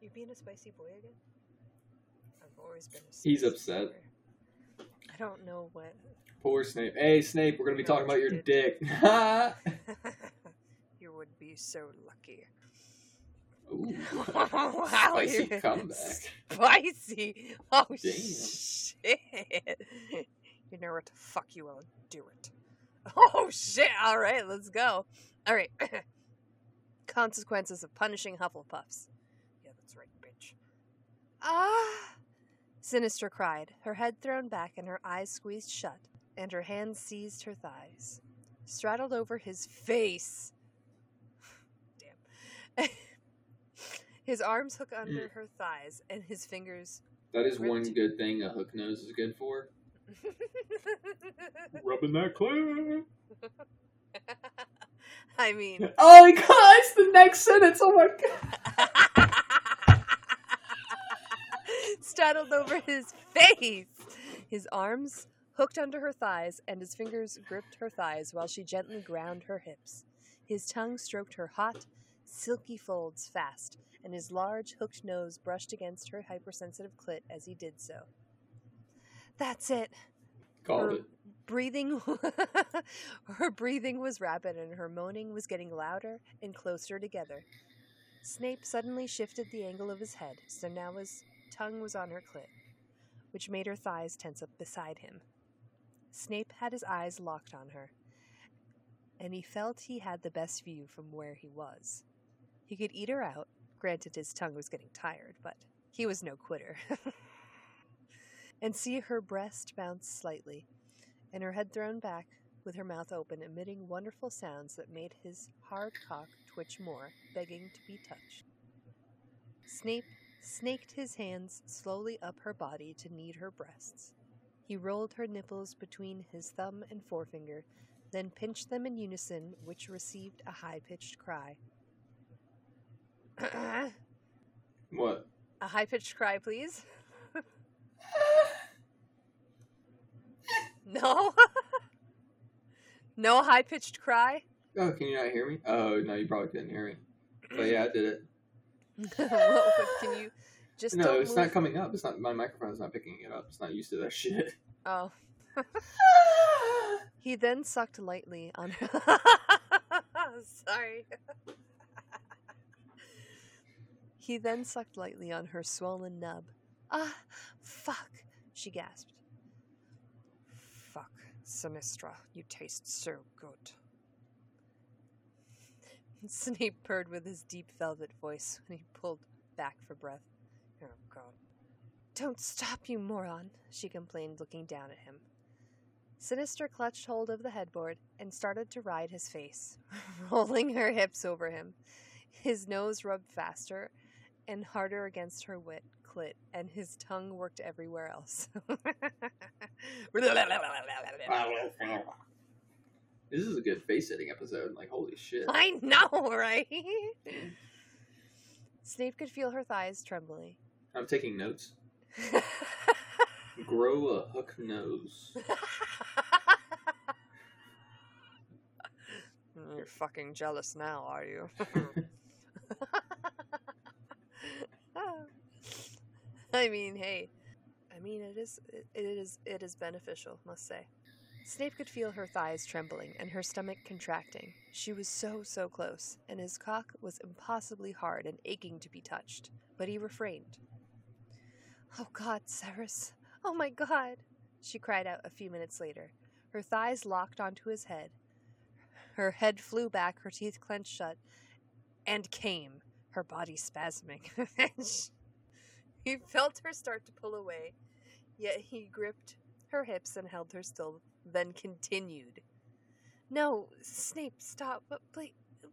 You being a spicy boy again? I've always been a. He's upset. boy. I don't know what. Poor Snape. Hey, Snape, we're going to be talking about your you dick. you would be so lucky. Ooh. wow, Spicy comeback. Spicy. Oh Damn. shit. You know what? To fuck you. I'll do it. Oh shit. All right, let's go. All right. Consequences of punishing Hufflepuffs. Yeah, that's right, bitch. Ah. Sinistra cried, her head thrown back and her eyes squeezed shut, and her hands seized her thighs. Straddled over his face. Damn. his arms hook under mm. her thighs, and his fingers. That is one good thing a hook nose is good for. Rubbing that clit. I mean, Oh my god, it's the next sentence. Oh my god. straddled over his face. His arms hooked under her thighs, and his fingers gripped her thighs while she gently ground her hips. His tongue stroked her hot, silky folds fast, and his large, hooked nose brushed against her hypersensitive clit as he did so. That's it. Called Her it. breathing her breathing was rapid and her moaning was getting louder and closer together. Snape suddenly shifted the angle of his head, so now his tongue was on her clit, which made her thighs tense up beside him. Snape had his eyes locked on her, and he felt he had the best view from where he was. He could eat her out, granted his tongue was getting tired, but he was no quitter. and see her breast bounce slightly, and her head thrown back, with her mouth open, emitting wonderful sounds that made his hard cock twitch more, begging to be touched. Snape snaked his hands slowly up her body to knead her breasts. He rolled her nipples between his thumb and forefinger, then pinched them in unison, which received a high pitched cry. What? A high pitched cry, please. no? No high pitched cry. Oh, can you not hear me? Oh no, you probably couldn't hear me. But yeah, I did it. Well, can you just No, it's move? not coming up. It's not my microphone's not picking it up. It's not used to that shit. Oh. He then sucked lightly on her. Sorry. he then sucked lightly on her swollen nub. Ah, fuck, she gasped. Fuck, Sinistra, you taste so good. Snape purred with his deep velvet voice when he pulled back for breath. Oh, God. Don't stop, you moron, she complained, looking down at him. Sinistra clutched hold of the headboard and started to ride his face, rolling her hips over him. His nose rubbed faster and harder against her wet clit, and his tongue worked everywhere else. This is a good face sitting episode. Like holy shit. I know, right? Snape could feel her thighs trembling. I'm taking notes. Grow a hook nose. You're fucking jealous now, are you? I mean, hey, I mean it is it, it is it is beneficial, must say. Snape could feel her thighs trembling and her stomach contracting. She was so so close, and his cock was impossibly hard and aching to be touched, but he refrained. Oh God, Severus! Oh my God! She cried out a few minutes later. Her thighs locked onto his head. Her head flew back, her teeth clenched shut, and came, her body spasming. he felt her start to pull away, yet he gripped her hips and held her still, then continued. No, Snape, stop, but please,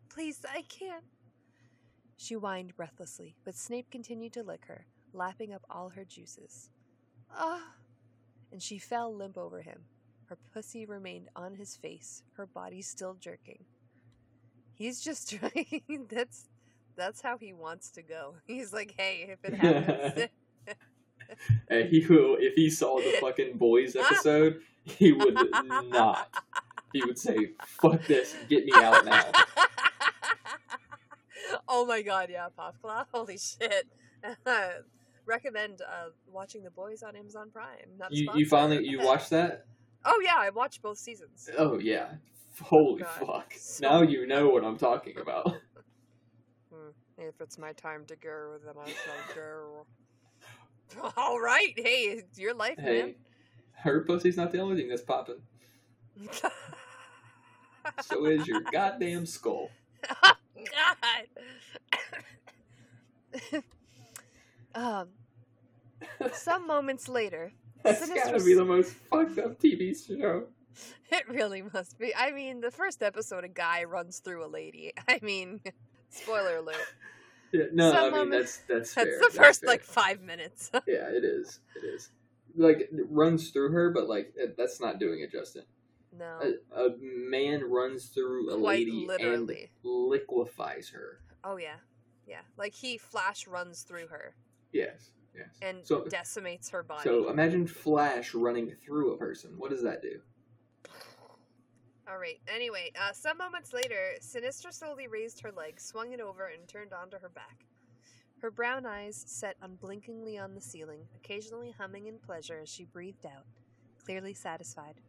please, I can't. She whined breathlessly, but Snape continued to lick her, lapping up all her juices. Ah! And she fell limp over him. Her pussy remained on his face, her body still jerking. He's just trying. that's that's how he wants to go. He's like, hey, if it happens, And he will, if he saw the fucking boys episode, he would not. He would say, "Fuck this, get me out now." oh my god, yeah, Popclaw. Holy shit. Recommend uh, watching The Boys on Amazon Prime. Not You, you finally you watched that? Oh yeah, I watched both seasons. Oh yeah. Holy God. fuck! So now you know what I'm talking about. Hmm. If it's my time to go, then I shall go. All right, hey, it's your life, Hey, her pussy's not the only thing that's popping. So is your goddamn skull. oh, God. Um, some moments later, That's Sinister gotta be the most fucked up TV show. it really must be. I mean, the first episode, a guy runs through a lady. I mean, spoiler alert. Yeah, no, Some I mean moments- that's that's That's the that's first fair. like five minutes. Yeah, it is. It is. Like it runs through her, but like it- that's not doing it Justin. no, A, a man runs through a quite lady literally. and liquefies her. Oh yeah, yeah. Like he flash runs through her Yes, yes. and So- decimates her body. So imagine Flash running through a person. What does that do? All right. Anyway, uh, some moments later, Sinistra slowly raised her leg, swung it over, and turned onto her back. Her brown eyes set unblinkingly on the ceiling, occasionally humming in pleasure as she breathed out, clearly satisfied.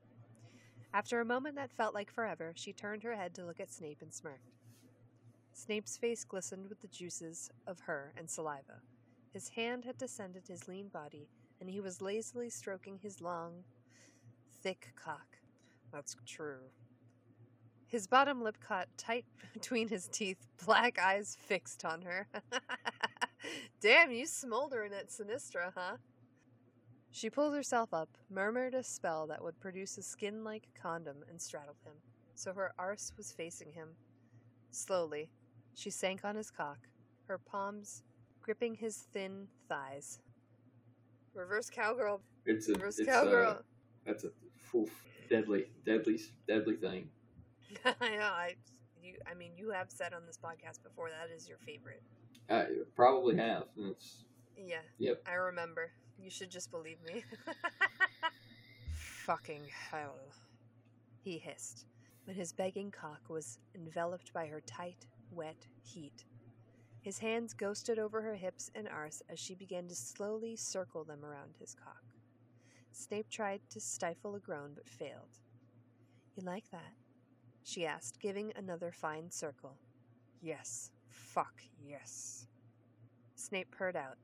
After a moment that felt like forever, she turned her head to look at Snape and smirked. Snape's face glistened with the juices of her and saliva. His hand had descended his lean body, and he was lazily stroking his long, thick cock. That's true. His bottom lip caught tight between his teeth, black eyes fixed on her. Damn, you smoldering at Sinistra, huh? She pulled herself up, murmured a spell that would produce a skin like condom, and straddled him, so her arse was facing him. Slowly, she sank on his cock, her palms gripping his thin thighs. Reverse cowgirl, It's a reverse it's cowgirl. A, that's a oof, deadly, deadly, deadly thing. I know. I, you, I mean, you have said on this podcast before that is your favorite. I probably have. It's, Yeah. Yep. I remember. You should just believe me. Fucking hell. He hissed. when his begging cock was enveloped by her tight, wet heat. His hands ghosted over her hips and arse as she began to slowly circle them around his cock. Snape tried to stifle a groan but failed. You like that? she asked, giving another fine circle. Yes, fuck yes. Snape purred out,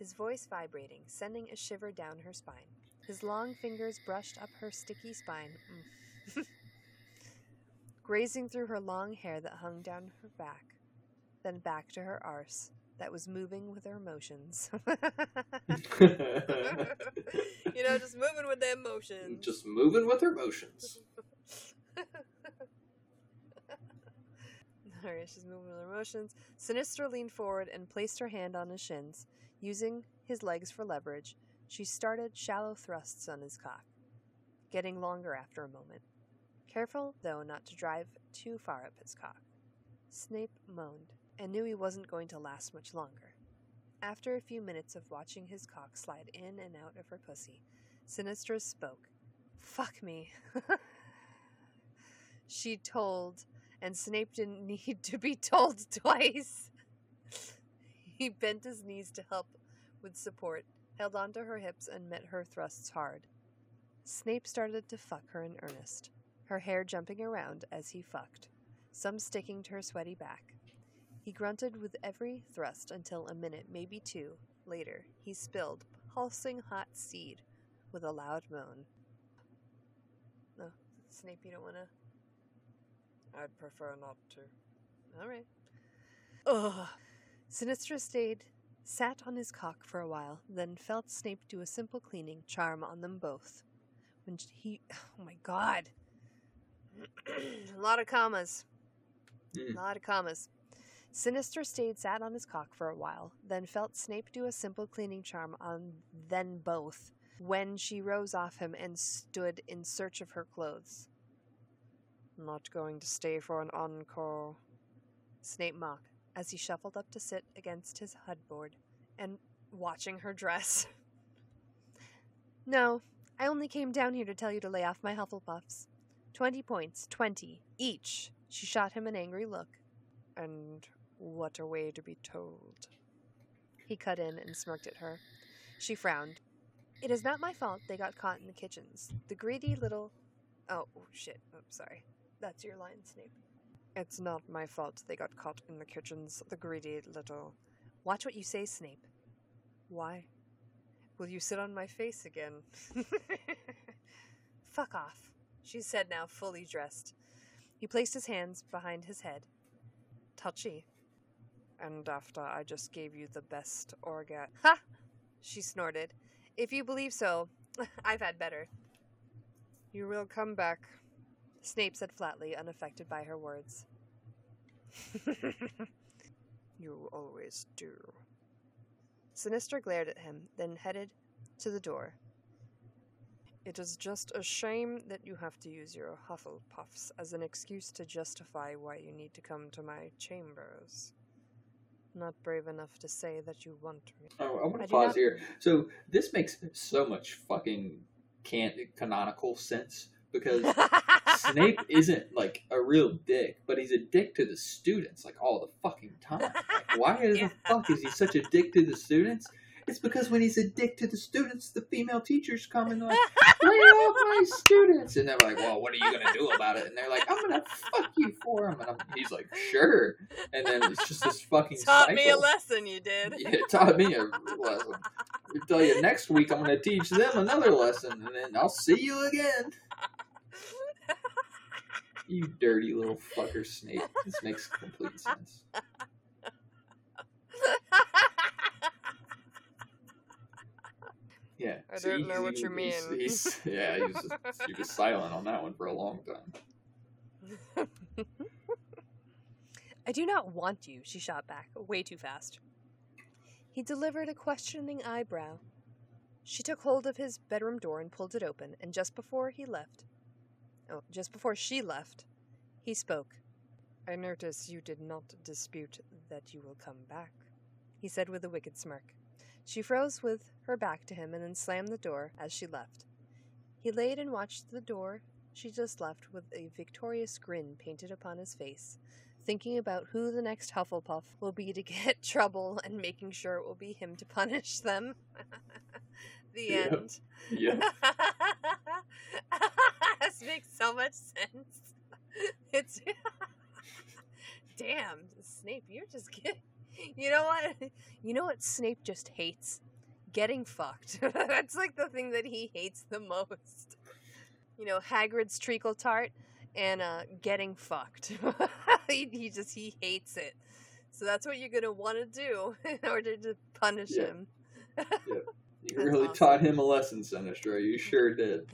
his voice vibrating, sending a shiver down her spine. His long fingers brushed up her sticky spine, mm. grazing through her long hair that hung down her back, then back to her arse that was moving with her emotions. you know, just moving with the emotions. Just moving with her motions. Alright, she's moving with her emotions. Sinistra leaned forward and placed her hand on his shins. Using his legs for leverage, she started shallow thrusts on his cock, getting longer after a moment. Careful, though, not to drive too far up his cock. Snape moaned and knew he wasn't going to last much longer. After a few minutes of watching his cock slide in and out of her pussy, Sinistra spoke. Fuck me. she told, and Snape didn't need to be told twice. he bent his knees to help with support, held onto her hips, and met her thrusts hard. Snape started to fuck her in earnest, her hair jumping around as he fucked, some sticking to her sweaty back. He grunted with every thrust until a minute, maybe two, later, he spilled pulsing hot seed with a loud moan. No, Snape, you don't want to? I'd prefer not to. All right. Ugh. Sinistra stayed, sat on his cock for a while, then felt Snape do a simple cleaning charm on them both. When he, oh my god, a lot of commas, Mm. a lot of commas. Sinistra stayed sat on his cock for a while, then felt Snape do a simple cleaning charm on then both, when she rose off him and stood in search of her clothes. Not going to stay for an encore, Snape mocked as he shuffled up to sit against his hudboard and watching her dress. no, I only came down here to tell you to lay off my Hufflepuffs. Twenty points, twenty, each. She shot him an angry look. And what a way to be told. He cut in and smirked at her. She frowned. It is not my fault they got caught in the kitchens. The greedy little. Oh, shit. Oh, sorry. That's your line, Snape. It's not my fault they got caught in the kitchens. The greedy little. Watch what you say, Snape. Why? Will you sit on my face again? Fuck off, she said now, fully dressed. He placed his hands behind his head. Touchy. And after I just gave you the best orga. Ha! She snorted. If you believe so, I've had better. You will come back, Snape said flatly, unaffected by her words. you always do. Sinistra glared at him, then headed to the door. It is just a shame that you have to use your Hufflepuffs as an excuse to justify why you need to come to my chambers. Not brave enough to say that you want me. Oh, I want to do pause not- here. So this makes so much fucking can canonical sense because Snape isn't like a real dick, but he's a dick to the students like all the fucking time. Like, why the Yeah. fuck is he such a dick to the students? It's because when he's a dick to the students, the female teachers come and like, lay off my students, and they're like, "Well, what are you gonna do about it?" And they're like, "I'm gonna fuck you for him," and I'm, he's like, "Sure," and then it's just this fucking Taught cycle. me a lesson, you did. Yeah, it taught me a lesson. I tell you, next week I'm going to teach them another lesson, and then I'll see you again. You dirty little fucker, snake. This makes complete sense. Yeah. I see, don't know what you he's- mean. He's, yeah, he was, just, he was silent on that one for a long time. I do not want you, she shot back, way too fast. He delivered a questioning eyebrow. She took hold of his bedroom door and pulled it open, and just before he left, oh, just before she left, he spoke. I notice you did not dispute that you will come back, he said with a wicked smirk. She froze with her back to him and then slammed the door as she left. He laid and watched the door she just left with a victorious grin painted upon his face, thinking about who the next Hufflepuff will be to get trouble and making sure it will be him to punish them. the Yep. end. Yeah. this makes so much sense. It's damn Snape. You're just getting. You know what? You know what Snape just hates? Getting fucked. That's like the thing that he hates the most. You know, Hagrid's treacle tart and uh, getting fucked. he, he just he hates it. So that's what you're gonna want to do in order to punish Yeah. him. You That's really awesome. taught him a lesson, Sinistro. You sure did.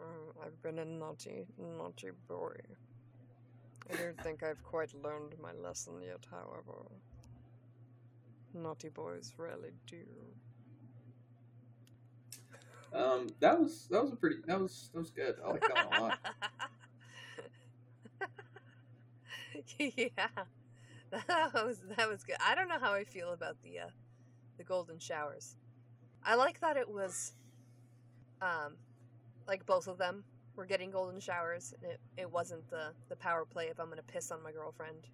Mm, I've been a naughty, naughty boy. I don't think I've quite learned my lesson yet, however. Naughty boys rarely do. Um, that was that was a pretty that was that was good. I like that one a lot. yeah, that was that was good. I don't know how I feel about the uh, the golden showers. I like that it was, um, like both of them were getting golden showers, and it, it wasn't the the power play if I'm gonna piss on my girlfriend.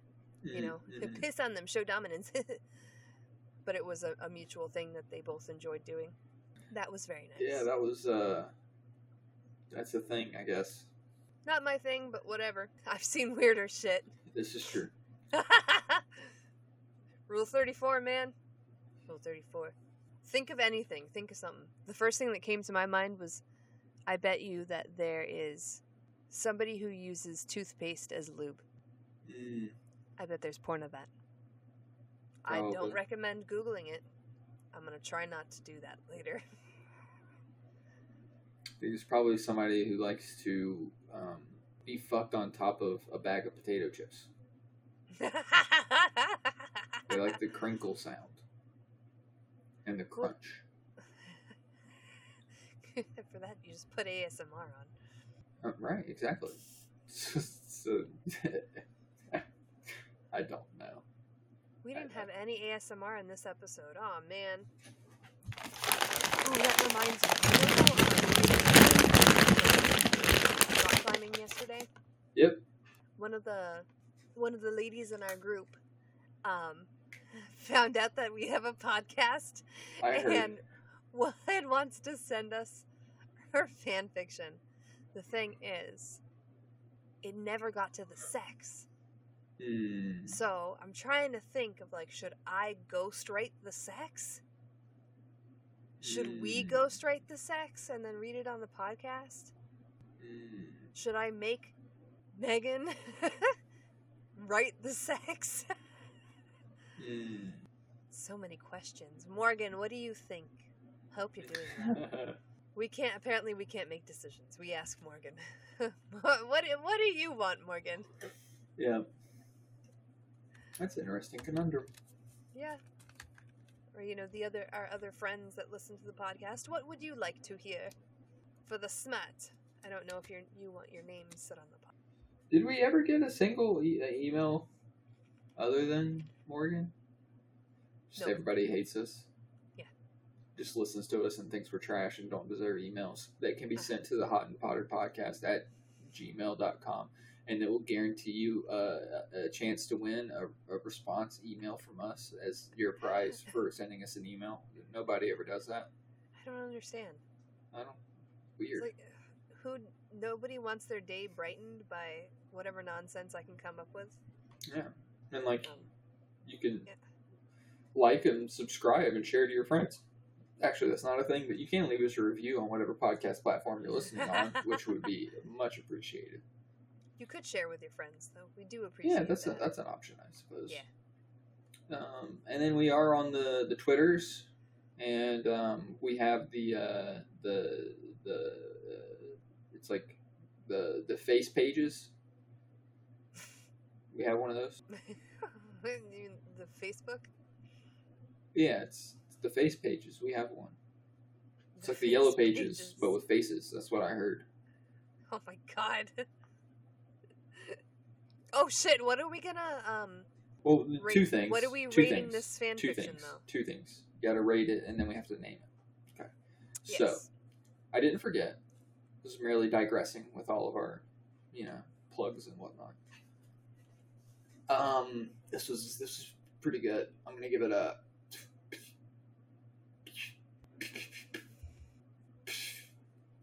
You know, Mhm. piss on them, show dominance. but it was a, a mutual thing that they both enjoyed doing. That was very nice. Yeah, that was uh, that's the thing, I guess. Not my thing, but whatever. I've seen weirder shit. This is true. Rule 34, man. Rule 34. Think of anything. Think of something. The first thing that came to my mind was I bet you that there is somebody who uses toothpaste as lube. Mm, I bet there's porn of that. I don't recommend Googling it. I'm going to try not to do that later. there's probably somebody who likes to um, be fucked on top of a bag of potato chips. They like the crinkle sound and the crunch. For that, you just put ASMR on. Uh, right, exactly. so, I don't know. We didn't have any ASMR in this episode. Oh man. Oh, that reminds me. Rock climbing yesterday. Yep. One of the one of the ladies in our group um, found out that we have a podcast I heard. and and wants to send us her fan fiction. The thing is, it never got to the sex. Hmm. So I'm trying to think of like, should I ghostwrite the sex? Should we Mm. ghostwrite the sex and then read it on the podcast? Hmm. Should I make Megan write the sex? Hmm. so many questions. Morgan, what do you think? Hope you're doing well. We can't. Apparently, we can't make decisions. We ask Morgan. what, what? do- you want, Morgan? yeah. That's an interesting conundrum. Yeah. Or you know, the other our other friends that listen to the podcast. What would you like to hear for the smut? I don't know if you're you want your name said on the podcast. Did we ever get a single e- email other than Morgan? Just No. everybody hates us. Just listens to us and thinks we're trash and don't deserve emails. That can be Uh-huh. sent to the Hot and Pottered Podcast at gmail.com. And it will guarantee you uh, a a chance to win a, a response email from us as your prize for sending us an email. Nobody ever does that. I don't understand. I don't. It's Weird. like who nobody wants their day brightened by whatever nonsense I can come up with. yeah. And like, Um, you can Yeah. like and subscribe and share to your friends. Actually, that's not a thing, but you can leave us a review on whatever podcast platform you're listening on, which would be much appreciated. you could share with your friends though. We do appreciate Yeah, that's a, that's an option, I suppose. Yeah. Um, and then we are on the the Twitters, and um, we have the uh, the the uh, it's like the the face pages. We have one of those. The Facebook. Yeah, it's the face pages. We have one. It's The like the yellow face pages, but with faces. That's what I heard. Oh my god. oh shit! What are we gonna um? Well, Rate- two things. what are we two rating things. this fan two fiction, things. though? Two things. You got to rate it, and then we have to name it. Okay. Yes. So I didn't forget. Just merely digressing with all of our, you know, plugs and whatnot. Um, this was this was pretty good. I'm gonna give it a.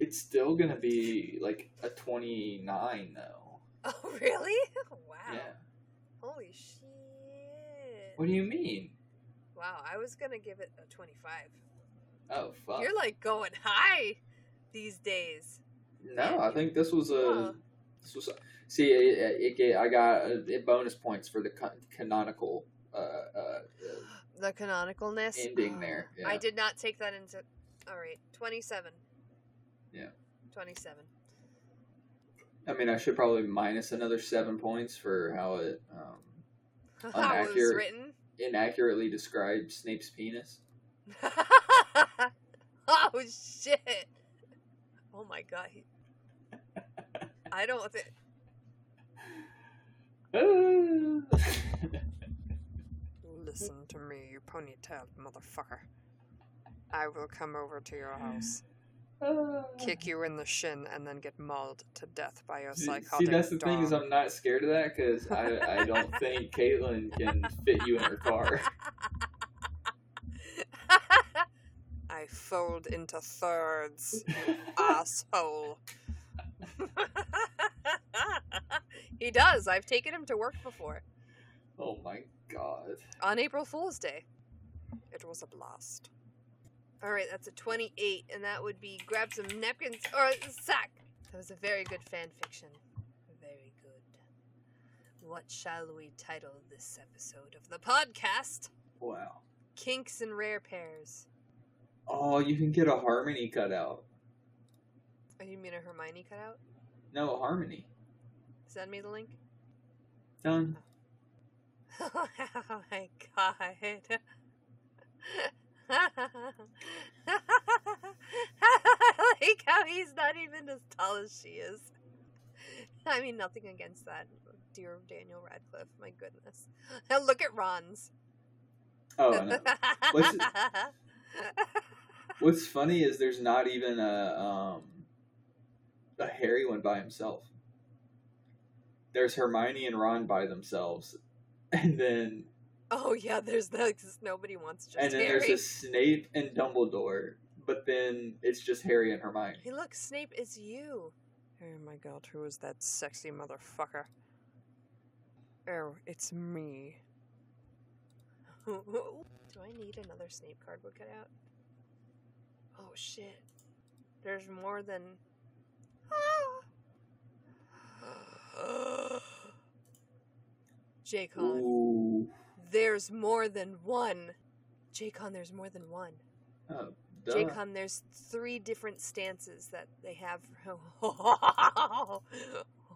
It's still gonna be like a 29 though. Oh, really? Wow. Yeah. Holy shit. What do you mean? Wow, I was gonna give it a 25. Oh fuck. You're like going high these days. No, I think this was a. Huh. This was a, see. It, it, ga- I got uh it bonus points for the con- canonical uh, uh, uh, The canonicalness. ending there. Yeah. I did not take that into. All right, 27. Yeah. 27. I mean, I should probably minus another seven points for how it um, Inaccurate. written. inaccurately described Snape's penis. oh shit! Oh my god. I don't think. Listen to me, you ponytailed motherfucker. I will come over to your house, kick you in the shin, and then get mauled to death by your See, psychotic see, that's the thing is. I'm not scared of that because I, I don't think Caitlin can fit you in her car. I fold into thirds, you asshole. he does. I've taken him to work before. Oh my god. On April Fool's Day. It was a blast. Alright, that's a 28, and that would be grab some napkins or a sack. That was a very good fan fiction. Very good. What shall we title this episode of the podcast? Wow. Kinks and Rare Pairs. Oh, you can get a harmony cutout. Oh, you mean a Hermione cutout? No, a harmony. Send me the link. Done. oh, oh my god. I like how he's not even as tall as she is. I mean, nothing against that, dear Daniel Radcliffe. My goodness. Now look at Ron's. Oh. What's- What's funny is there's not even a um a Harry one by himself. There's Hermione and Ron by themselves, and then oh yeah, there's that. 'cause nobody wants just and then Harry. there's a Snape and Dumbledore, but then it's just Harry and Hermione. Hey, look, Snape, it's you. Oh my god, who is that sexy motherfucker? Oh, it's me. Do I need another Snape cardboard cutout? Oh shit. There's more than. Jacon, Ooh, there's more than one. Jacon, there's more than one. oh, duh. There's three different stances that they have. Oh,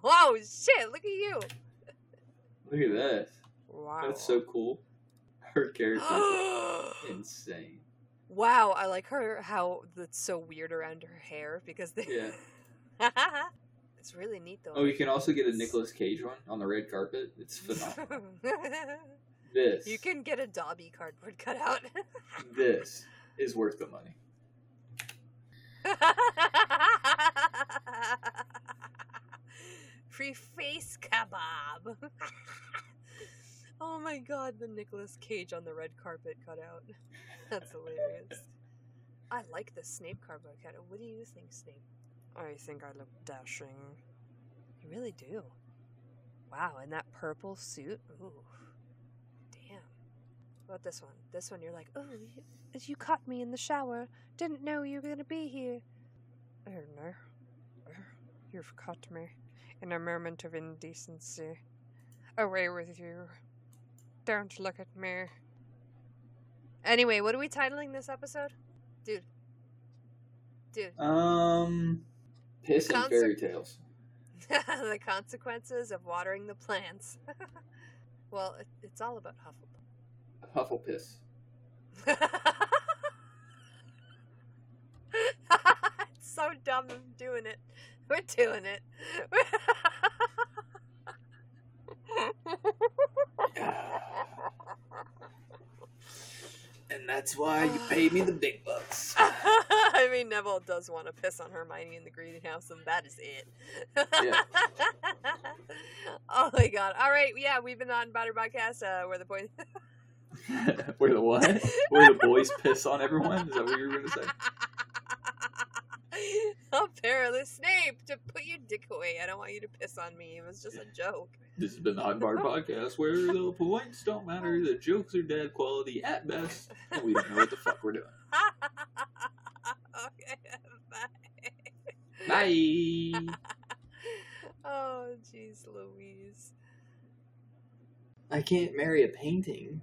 oh, shit! Look at you. Look at this. Wow. That's so cool. Her character is insane. wow, I like her. How that's so weird around her hair because they. Yeah. it's really neat though. Oh, you can also get a Nicolas Cage one on the red carpet. It's phenomenal. This, you can get a Dobby cardboard cutout. this is worth the money. Free face kebab. oh my god, the Nicolas Cage on the red carpet cutout. That's hilarious. I like the Snape cardboard cutout. What do you think, Snape? I think I look dashing. You really do. Wow, and that purple suit. Ooh. About this one? This one, you're like, oh, you, you caught me in the shower. Didn't know you were gonna be here. Oh no. You've caught me in a moment of indecency. Away with you. Don't look at me. Anyway, what are we titling this episode? Dude. Dude. Um, piss and Concert- fairy tales. the consequences of watering the plants. well, it, it's all about Hufflepuff. Huffle piss. it's so dumb I'm doing it. We're doing it. And that's why you pay me the big bucks. I mean, Neville does want to piss on Hermione in the greenhouse, and that is it. Yeah. oh my god! All right, yeah, we've been on Batter Podcast. Uh, where the point. Where the what? Where the boys piss on everyone? Is that what you were going to say? Apparently, Snape, to put your dick away. I don't want you to piss on me. It was just a joke. This has been the Hot Bar Podcast, where the points don't matter, the jokes are dead quality at best, and we don't know what the fuck we're doing. okay, bye. Bye. Oh, jeez, Louise. I can't marry a painting.